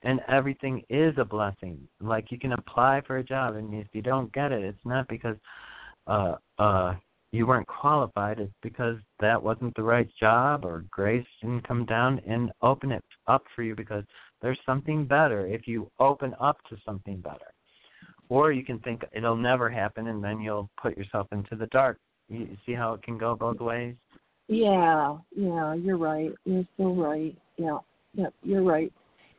And everything is a blessing. Like you can apply for a job, and if you don't get it, it's not because uh uh you weren't qualified. It's because that wasn't the right job, or grace didn't come down and open it up for you because there's something better if you open up to something better. Or you can think it'll never happen, and then you'll put yourself into the dark. You see how it can go both ways? Yeah, yeah, you're right. You're so right. Yeah, yeah, you're right.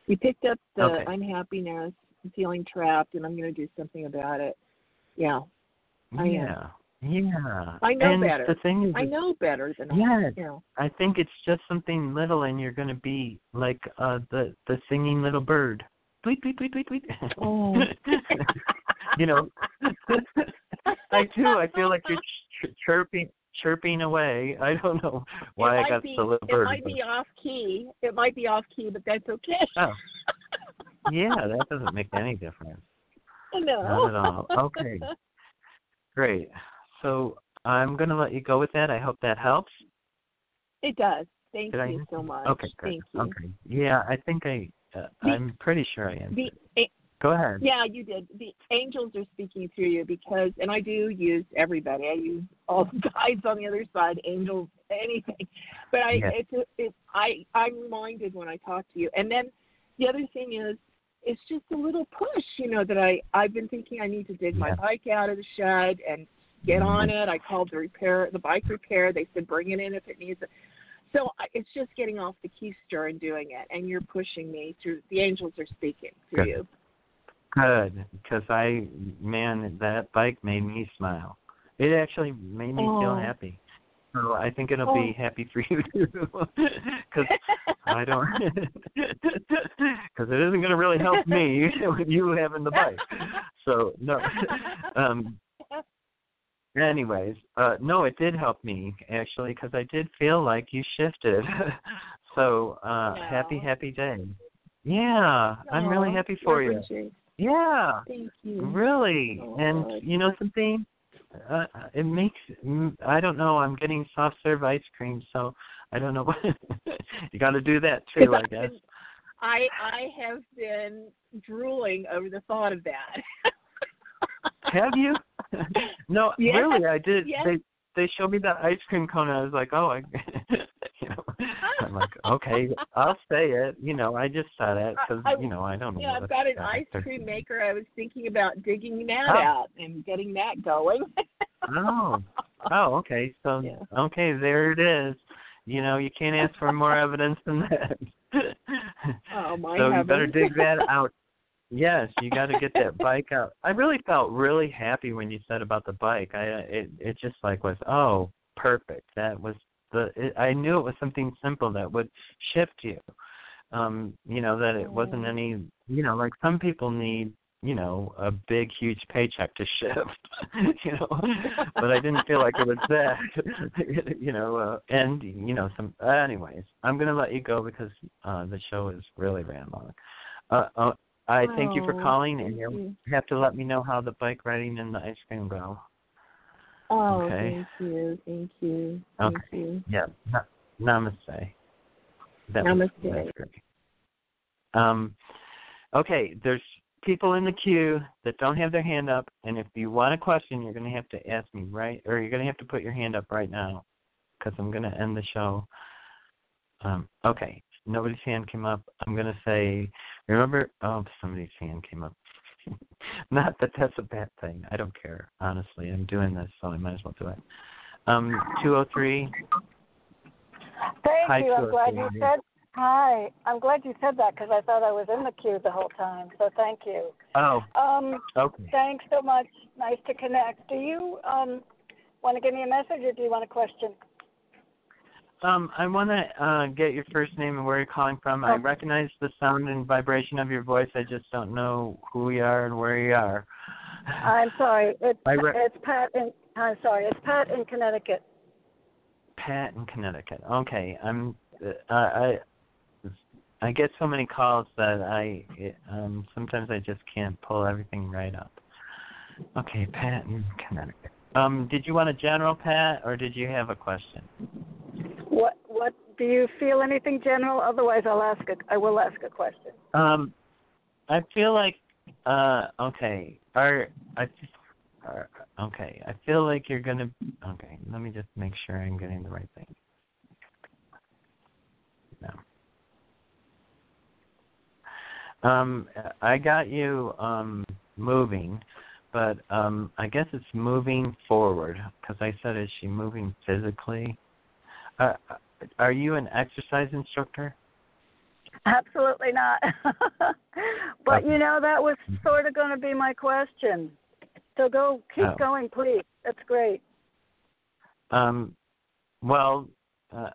You picked up the Okay. unhappiness, feeling trapped, and I'm going to do something about it. Yeah, I am. yeah, yeah. I know and better. The thing is, I know better than Yeah. you know. I think it's just something little, and you're going to be like uh the the singing little bird. Tweet, tweet, tweet, tweet, tweet. Oh. you know, I do. I feel like you're ch- chirping, chirping away. I don't know why I got be, the little It bird. might be off key. It might be off key, but that's okay. Oh. yeah, that doesn't make any difference. no. Not at all. Okay. Great. So I'm going to let you go with that. I hope that helps. It does. Thank Did you answer? so much. Okay, good. Thank you. Okay. Yeah, I think I. Uh, The- I'm pretty sure I am. The Go ahead. Yeah, you did. The angels are speaking through you because, and I do use everybody. I use all the guides on the other side, angels, anything. But I, Yeah. it's, a, it, I, I'm reminded when I talk to you. And then the other thing is, it's just a little push, you know, that I, I've been thinking I need to dig my bike out of the shed and get mm-hmm. on it. I called the repair, the bike repair. They said bring it in if it needs it. So I- it's just getting off the keister and doing it. And you're pushing me through. The angels are speaking to Good. you. Good, because I, man, that bike made me smile. It actually made me feel Oh. happy. So I think it'll be Oh. happy for you too, because I don't, because it isn't going to really help me with you having the bike. So no, um, anyways, uh, no, it did help me actually because I did feel like you shifted. so uh, happy, happy day. Yeah, I'm really happy for you. Yeah. Thank you. Really. Oh, and God. you know something? uh, it makes mm, I don't know. I'm getting soft serve ice cream, so I don't know. What you got to do that too, I guess. I I have been drooling over the thought of that. have you? no, yes, really, I did. Yes. They they showed me that ice cream cone. And I was like, oh, I, you know, I'm like, okay, I'll say it. You know, I just said it because you know I don't know. Yeah, I've got an ice cream maker. I was thinking about digging that Oh. out and getting that going. Oh, oh, okay. So yeah. okay, there it is. You know, you can't ask for more evidence than that. Oh my so you better dig that out. Yes, you got to get that bike out. I really felt really happy when you said about the bike. I uh, it it just like was oh perfect. That was the it, I knew it was something simple that would shift you. Um, you know that it wasn't any. You know, like some people need you know a big huge paycheck to shift. you know, but I didn't feel like it was that. you know, uh, and you know some. Uh, anyways, I'm gonna let you go because uh the show is really ran long. Uh, uh, I thank you for Oh, calling, and you. have to let me know how the bike riding and the ice cream go. Oh, Okay. thank you, thank you, thank Okay. you. Yeah. Na- namaste. That was- Namaste. great. Um, okay, there's people in the queue that don't have their hand up, and if you want a question, you're going to have to ask me right, or you're going to have to put your hand up right now, because I'm going to end the show. Um, okay, nobody's hand came up. I'm going to say, remember? Oh, somebody's hand came up. Not that that's a bad thing. I don't care. Honestly, I'm doing this, so I might as well do it. Um, 203. Thank Hi, you. I'm glad you said hi. I'm glad you said that because I thought I was in the queue the whole time. So thank you. Oh, Um, okay. thanks so much. Nice to connect. Do you um want to give me a message or do you want a question? Um, I want to uh, get your first name and where you're calling from. I recognize the sound and vibration of your voice. I just don't know who you are and where you are. I'm sorry. It's re- it's Pat in. I'm sorry. It's Pat in Connecticut. Pat in Connecticut. Okay, I'm. Uh, I I get so many calls that I it, um sometimes I just can't pull everything right up. Okay, Pat in Connecticut. Um, did you want a general Pat or did you have a question? Do you feel anything general? Otherwise, I'll ask a I will ask a question. Um, I feel like uh okay. Are I are, okay. I feel like you're gonna okay. Let me just make sure I'm getting the right thing. No. Um, I got you um moving, but um I guess it's moving forward because I said is she moving physically? Uh, are you an exercise instructor? Absolutely not. but you know that was sort of going to be my question. So go keep Oh. going, please. That's great. Um, well, uh,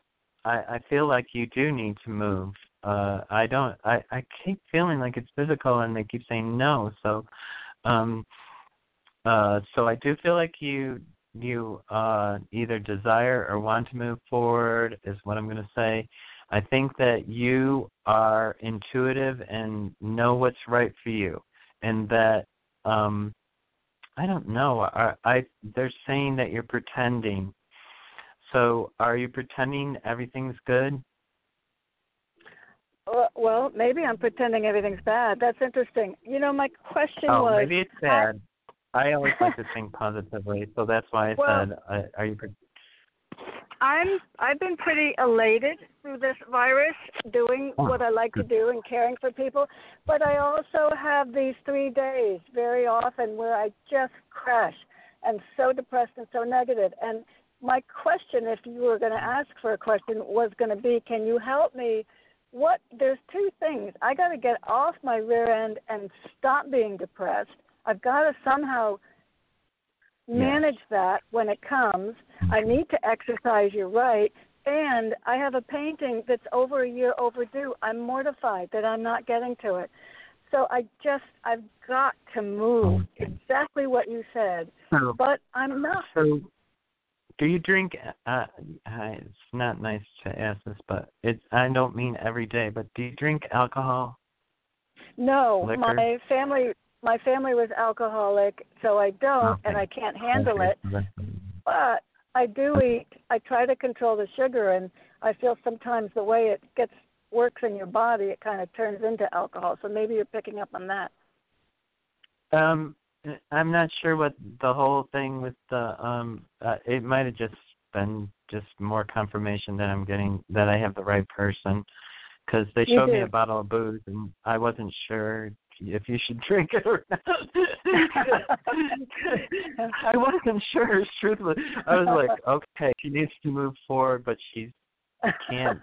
I I feel like you do need to move. Uh, I don't. I I keep feeling like it's physical, and they keep saying no. So, um, uh, so I do feel like you you uh either desire or want to move forward is what I'm going to say. I think that you are intuitive and know what's right for you, and that um I don't know. I, I they're saying that you're pretending. So, are you pretending everything's good? Well, maybe I'm pretending everything's bad. That's interesting. You know, my question oh, was maybe it's bad. I always like to think positively, so that's why I Well- said, uh, "Are you?" Pre- I'm I've been pretty elated through this virus, doing Oh, what I like to do and caring for people. But I also have these three days very often where I just crash and so depressed and so negative. And my question, if you were going to ask for a question, was going to be, can you help me? What there's two things. I got to get off my rear end and stop being depressed. I've got to somehow manage that when it comes. I need to exercise, you're right. And I have a painting that's over a year overdue. I'm mortified that I'm not getting to it. So I just, I've got to move. Exactly what you said. So- But I'm not. So, do you drink? Uh, uh, it's not nice to ask this, but it's. I don't mean every day, but do you drink alcohol? No, Liquor? my family my family was alcoholic, so I don't, Okay. and I can't handle Okay, it. But I do eat. I try to control the sugar, and I feel sometimes the way it gets works in your body, it kind of turns into alcohol. So maybe you're picking up on that. Um, I'm not sure what the whole thing with the um. Uh, it might have just been just more confirmation that I'm getting that I have the right person, because they You showed me a bottle of booze and I wasn't sure if you should drink it or not. I wasn't sure, truthfully. I was like, okay, she needs to move forward, but she can't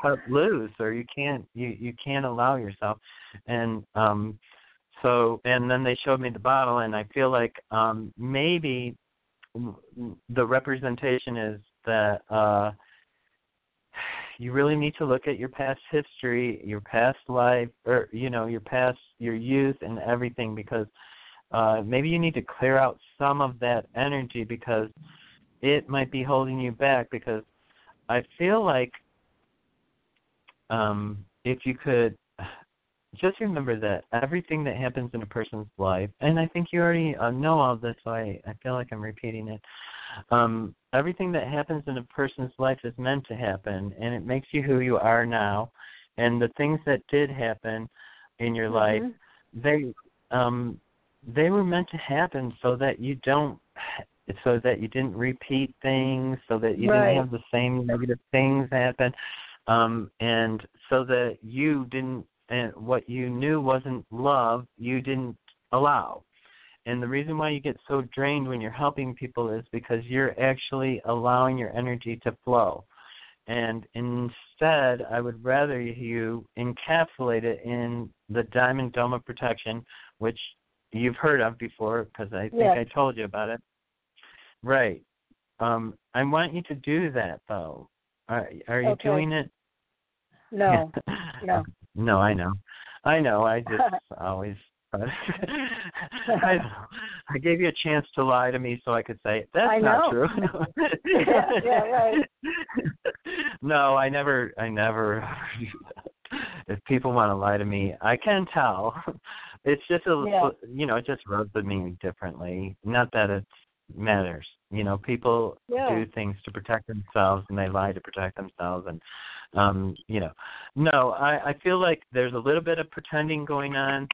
cut loose or you can't you you can't allow yourself and um so and then they showed me the bottle and i feel like um maybe the representation is that uh you really need to look at your past history your past life or you know your past your youth and everything because uh maybe you need to clear out some of that energy because it might be holding you back because I feel like um, if you could just remember that everything that happens in a person's life, and I think you already uh, know all this, so I, I feel like I'm repeating it. Um, everything that happens in a person's life is meant to happen, and it makes you who you are now. And the things that did happen in your life, they um, they were meant to happen so that you don't so that you didn't repeat things, so that you Right. didn't have the same negative things happen, um, and so that you didn't and what you knew wasn't love, you didn't allow. And the reason why you get so drained when you're helping people is because you're actually allowing your energy to flow. And instead, I would rather you encapsulate it in the diamond dome of protection, which you've heard of before because I think Yes. I told you about it. Right. Um, I want you to do that though. Are are you Okay. doing it? No, no. No, I know. I know. I just always I. I gave you a chance to lie to me so I could say that's not true. Yeah, yeah, right. no, I never I never if people want to lie to me, I can tell. It's just a Yeah. you know, it just rubs at me differently. Not that it matters. You know, people Yeah. do things to protect themselves and they lie to protect themselves and um, you know. No, I, I feel like there's a little bit of pretending going on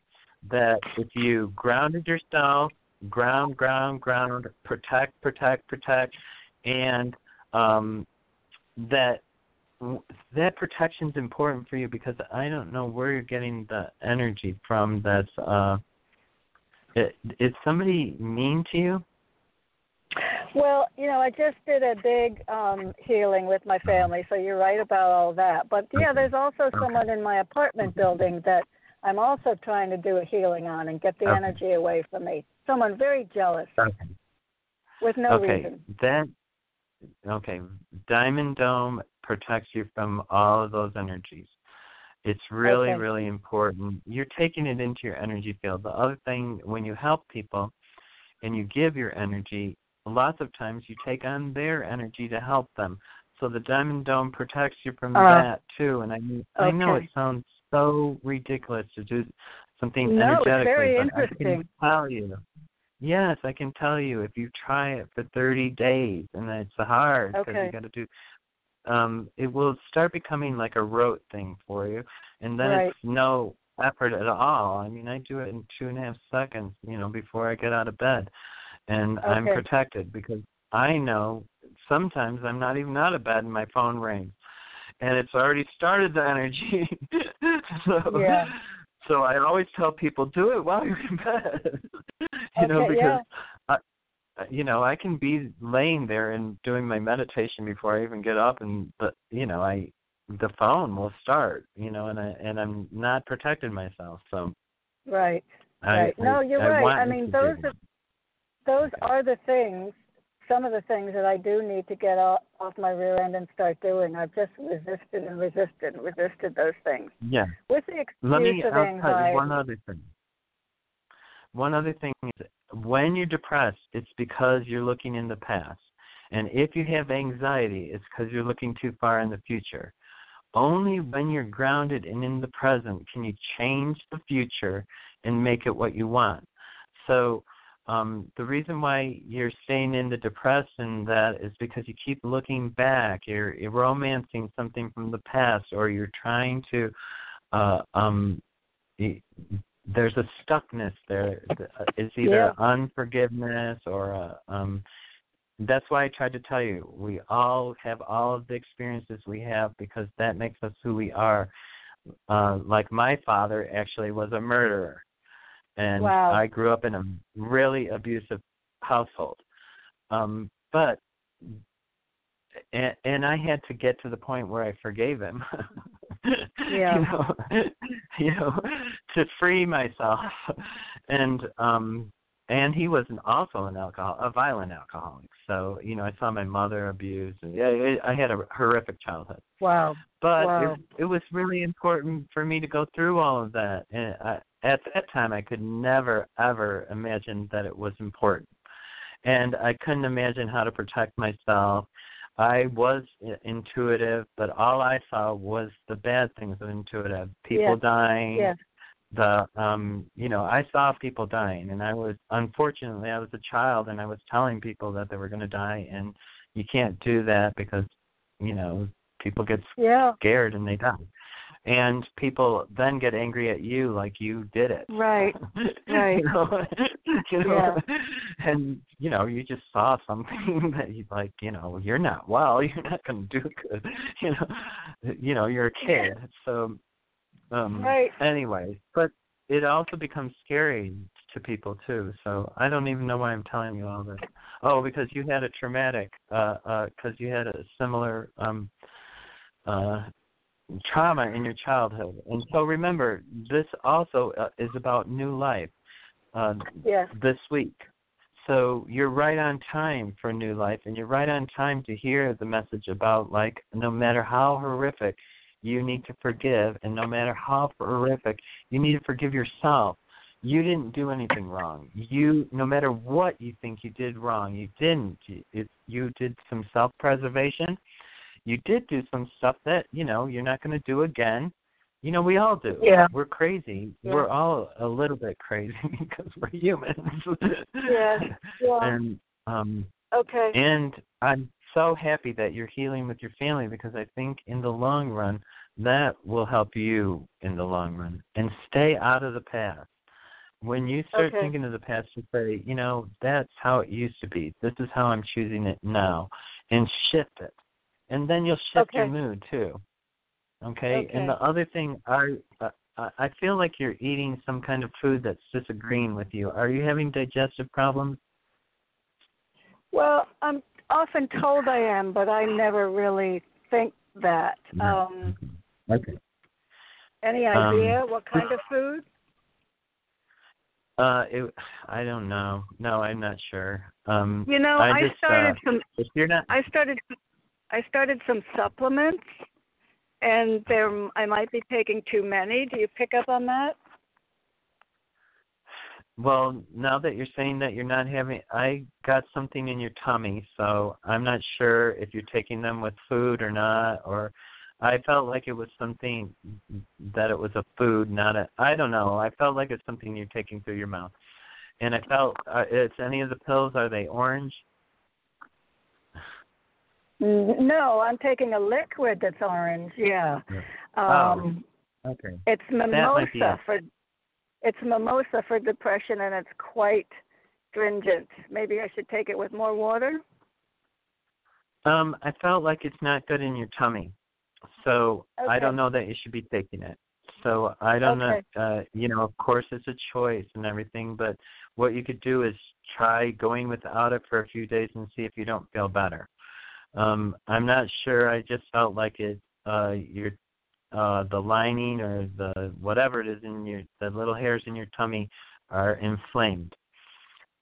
that if you grounded yourself, ground, ground, ground, protect, protect, protect, and um, that that protection's important for you because I don't know where you're getting the energy from. That's uh, i- is somebody mean to you? Well, you know, I just did a big um healing with my family, so you're right about all that. But yeah, there's also someone in my apartment building that I'm also trying to do a healing on and get the Okay. energy away from me. Someone very jealous Okay. with no okay, reason. that okay. Diamond Dome protects you from all of those energies. It's really, Okay. really important. You're taking it into your energy field. The other thing, when you help people and you give your energy, lots of times you take on their energy to help them. So the Diamond Dome protects you from Oh. that too. And I I know it sounds so ridiculous to do something No, it's very but I interesting. can tell you. Yes, I can tell you if you try it for 30 days, and it's hard because Okay. you got to do. Um, it will start becoming like a rote thing for you, and then Right. it's no effort at all. I mean, I do it in two and a half seconds, you know, before I get out of bed, and I'm protected because I know sometimes I'm not even out of bed and my phone rings, and it's already started the energy. so Yeah. so I always tell people do it while you're in bed. you know because yeah. I, you know I can be laying there and doing my meditation before I even get up, and but you know I the phone will start. You know, and I and I'm not protecting myself. So Right. I, Right. No, you're I right. I mean, those are those are the things. Some of the things that I do need to get off, off my rear end and start doing. I've just resisted and resisted and resisted those things Yeah. with the excuse Let me of I'll tell anxiety. you one other thing. One other thing is when you're depressed, it's because you're looking in the past. And if you have anxiety, it's because you're looking too far in the future. Only when you're grounded and in the present can you change the future and make it what you want. So um the reason why you're staying in the depression that is because you keep looking back. You're, you're romancing something from the past or you're trying to uh um there's a stuckness there. It's either Yeah. unforgiveness or a, um that's why I tried to tell you we all have all of the experiences we have because that makes us who we are. Uh like my father actually was a murderer and Wow. I grew up in a really abusive household. Um, but and, and I had to get to the point where I forgave him. Yeah. you know, you know, to free myself. And um and he was an, also an alcohol, a violent alcoholic. So you know, I saw my mother abused, and yeah, I had a horrific childhood Wow. but Wow. it, it was really important for me to go through all of that and I, at that time i could never ever imagine that it was important and i couldn't imagine how to protect myself i was intuitive but all i saw was the bad things of intuitive people Yeah. dying Yeah. the um you know i saw people dying and i was unfortunately i was a child and i was telling people that they were going to die and you can't do that because you know people get Yeah. scared and they die and people then get angry at you like you did it Right. Right. you know, you know Yeah. and you know you just saw something that you like you know you're not well you're not going to do good you know you know you're a kid so um Right. anyway but it also becomes scary to people too so i don't even know why i'm telling you all this oh because you had a traumatic uh uh because you had a similar um uh trauma in your childhood. And so remember this also uh, is about new life uh Yes. this week. So you're right on time for new life and you're right on time to hear the message about like no matter how horrific you need to forgive and no matter how horrific you need to forgive yourself you didn't do anything wrong. You no matter what you think you did wrong you didn't. You, it, you did some self preservation you did do some stuff that you know you're not going to do again you know we all do Yeah. we're crazy Yeah. we're all a little bit crazy because we're humans Yeah. Yeah. and um Okay. and i'm so happy that you're healing with your family because i think in the long run that will help you in the long run and stay out of the past when you start Okay. thinking of the past you say you know that's how it used to be this is how i'm choosing it now and shift it and then you'll shift your mood too okay, Okay. and the other thing uh, I I feel like you're eating some kind of food that's disagreeing with you. Are you having digestive problems? Well, I'm often told I am, but I never really think that. Um, Okay. any Um, idea what kind of food? Uh, it, I don't know. No, I'm not sure. Um, You know, I, I, just, started uh, some. If you're not, I started. I started some supplements, and there I might be taking too many. Do you pick up on that? well, now that you're saying that you're not having, I got something in your tummy, so I'm not sure if you're taking them with food or not, or I felt like it was something that it was a food, not a. I don't know. I felt like it's something you're taking through your mouth, and I felt uh, it's any of the pills. Are they orange? No, I'm taking a liquid that's orange. Yeah. Um, oh, okay. It's mimosa for. It's mimosa for depression, and it's quite stringent. Maybe I should take it with more water. Um, I felt like it's not good in your tummy, so I don't know that you should be taking it. So I don't Okay. know. Uh, you know, of course, it's a choice and everything, but what you could do is try going without it for a few days and see if you don't feel better. Um, I'm not sure. I just felt like it. Uh, your uh, the lining or the whatever it is in your the little hairs in your tummy are inflamed.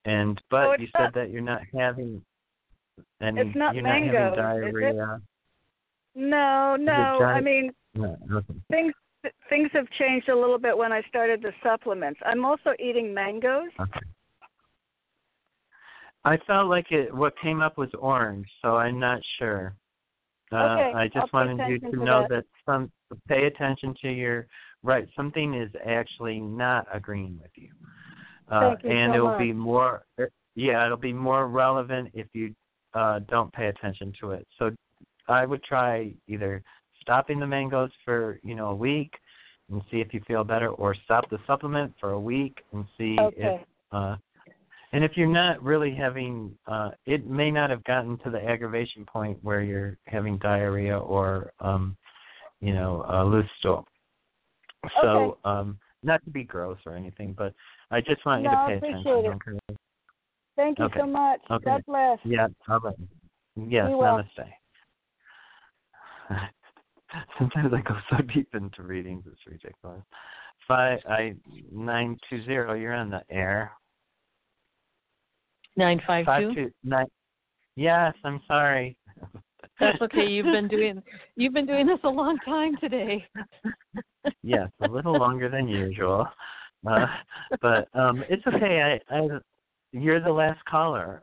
And but Oh, you said not- that you're not having any. It's not you're mango, not having diarrhea. No, no. dry- I mean, No, okay. things things have changed a little bit when I started the supplements. I'm also eating mangoes. Okay. I felt like it. What came up was orange, so I'm not sure. Uh, Okay, I I'll just wanted you to to know that. that some pay attention to your right. Something is actually not agreeing with you. Uh, Thank you and so it'll much. be more yeah, it'll be more relevant if you uh don't pay attention to it. So I would try either stopping the mangoes for, you know, a week and see if you feel better or stop the supplement for a week and see Okay. if uh and if you're not really having uh it may not have gotten to the aggravation point where you're having diarrhea or um you know, a loose stool. So Okay. um not to be gross or anything, but I just want you No, to I pay appreciate attention. it. Okay. Thank you Okay. so much. Okay. God bless. Yeah, all right. Yes, namaste. Sometimes I go so deep into readings, it's ridiculous. Five, I nine two zero. You're on the air. Nine five two. two nine. Yes, I'm sorry. That's okay. You've been doing you've been doing this a long time today. yes, a little longer than usual, uh, but um, it's okay. I, I, you're the last caller.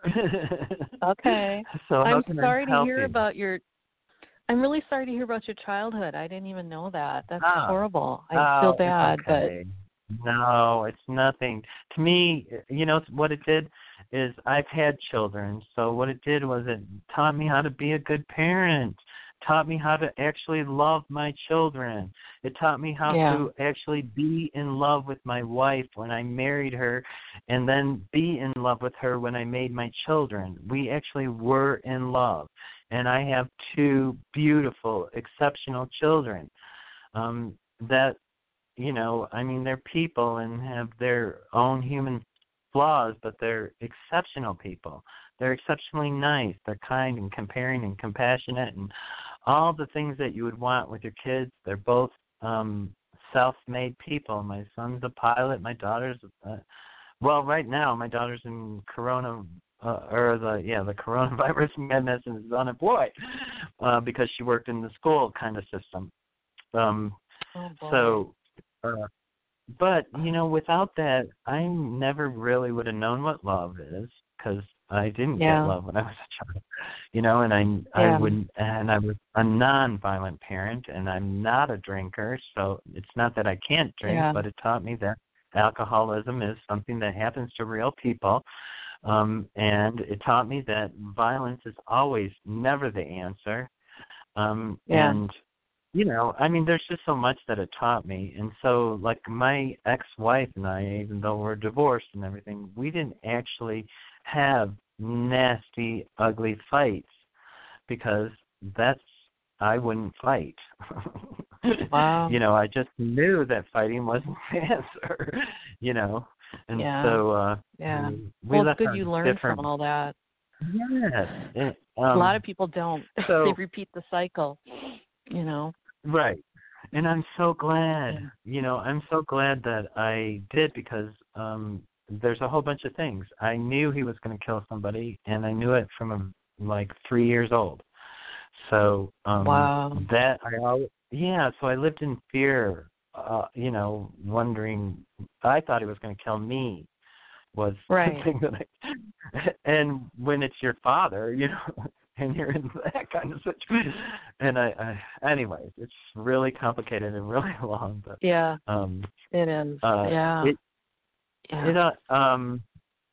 Okay. so I'm sorry to hear you? about your I'm really sorry to hear about your childhood. I didn't even know that. That's Oh. horrible. I oh, feel bad, okay. No, it's nothing. To me, you know what it did is I've had children. So what it did was it taught me how to be a good parent. Taught me how to actually love my children. It taught me how Yeah. to actually be in love with my wife when I married her and then be in love with her when I made my children. We actually were in love. And I have two beautiful, exceptional children. Um that you know, I mean, they're people and have their own human flaws, but they're exceptional people. They're exceptionally nice. They're kind and comparing and compassionate and all the things that you would want with your kids. They're both um self-made people. My son's a pilot. My daughter's uh, well, right now my daughter's in Corona uh, or the yeah the coronavirus madness and is unemployed uh, because she worked in the school kind of system. Um, Oh, so, uh, but you know, without that, I never really would have known what love is because I didn't Yeah. get love when I was a child. You know, and I Yeah. I wouldn't and I was a non-violent parent, and I'm not a drinker, so it's not that I can't drink, Yeah. but it taught me that alcoholism is something that happens to real people. Um, and it taught me that violence is always never the answer. Um, Yeah. And you know, I mean, there's just so much that it taught me. And so, like, my ex wife and I, even though we're divorced and everything, we didn't actually have nasty, ugly fights because that's, I wouldn't fight. Wow. you know, I just knew that fighting wasn't the answer, you know. And Yeah. so, uh, Yeah. we well, it's good you learned different, from all that. Yes. It, um, a lot of people don't. so- they repeat the cycle. You know. Right. And I'm so glad. You know, I'm so glad that I did because um there's a whole bunch of things. I knew he was going to kill somebody and I knew it from um, like 3 years old. So, um Wow. that I always yeah, so I lived in fear uh you know, wondering I thought he was going to kill me was Right. the thing that I and when it's your father, you know, and you're in that kind of situation. And I, I anyways, it's really complicated and really long, but Yeah. um It is. uh yeah. it yeah. it uh, um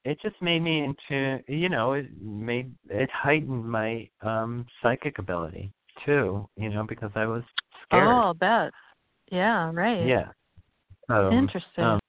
it just made me into you know, it made it heightened my um psychic ability too, you know, because I was scared. oh, I bet. Yeah. Right. Yeah. So Interesting. Um,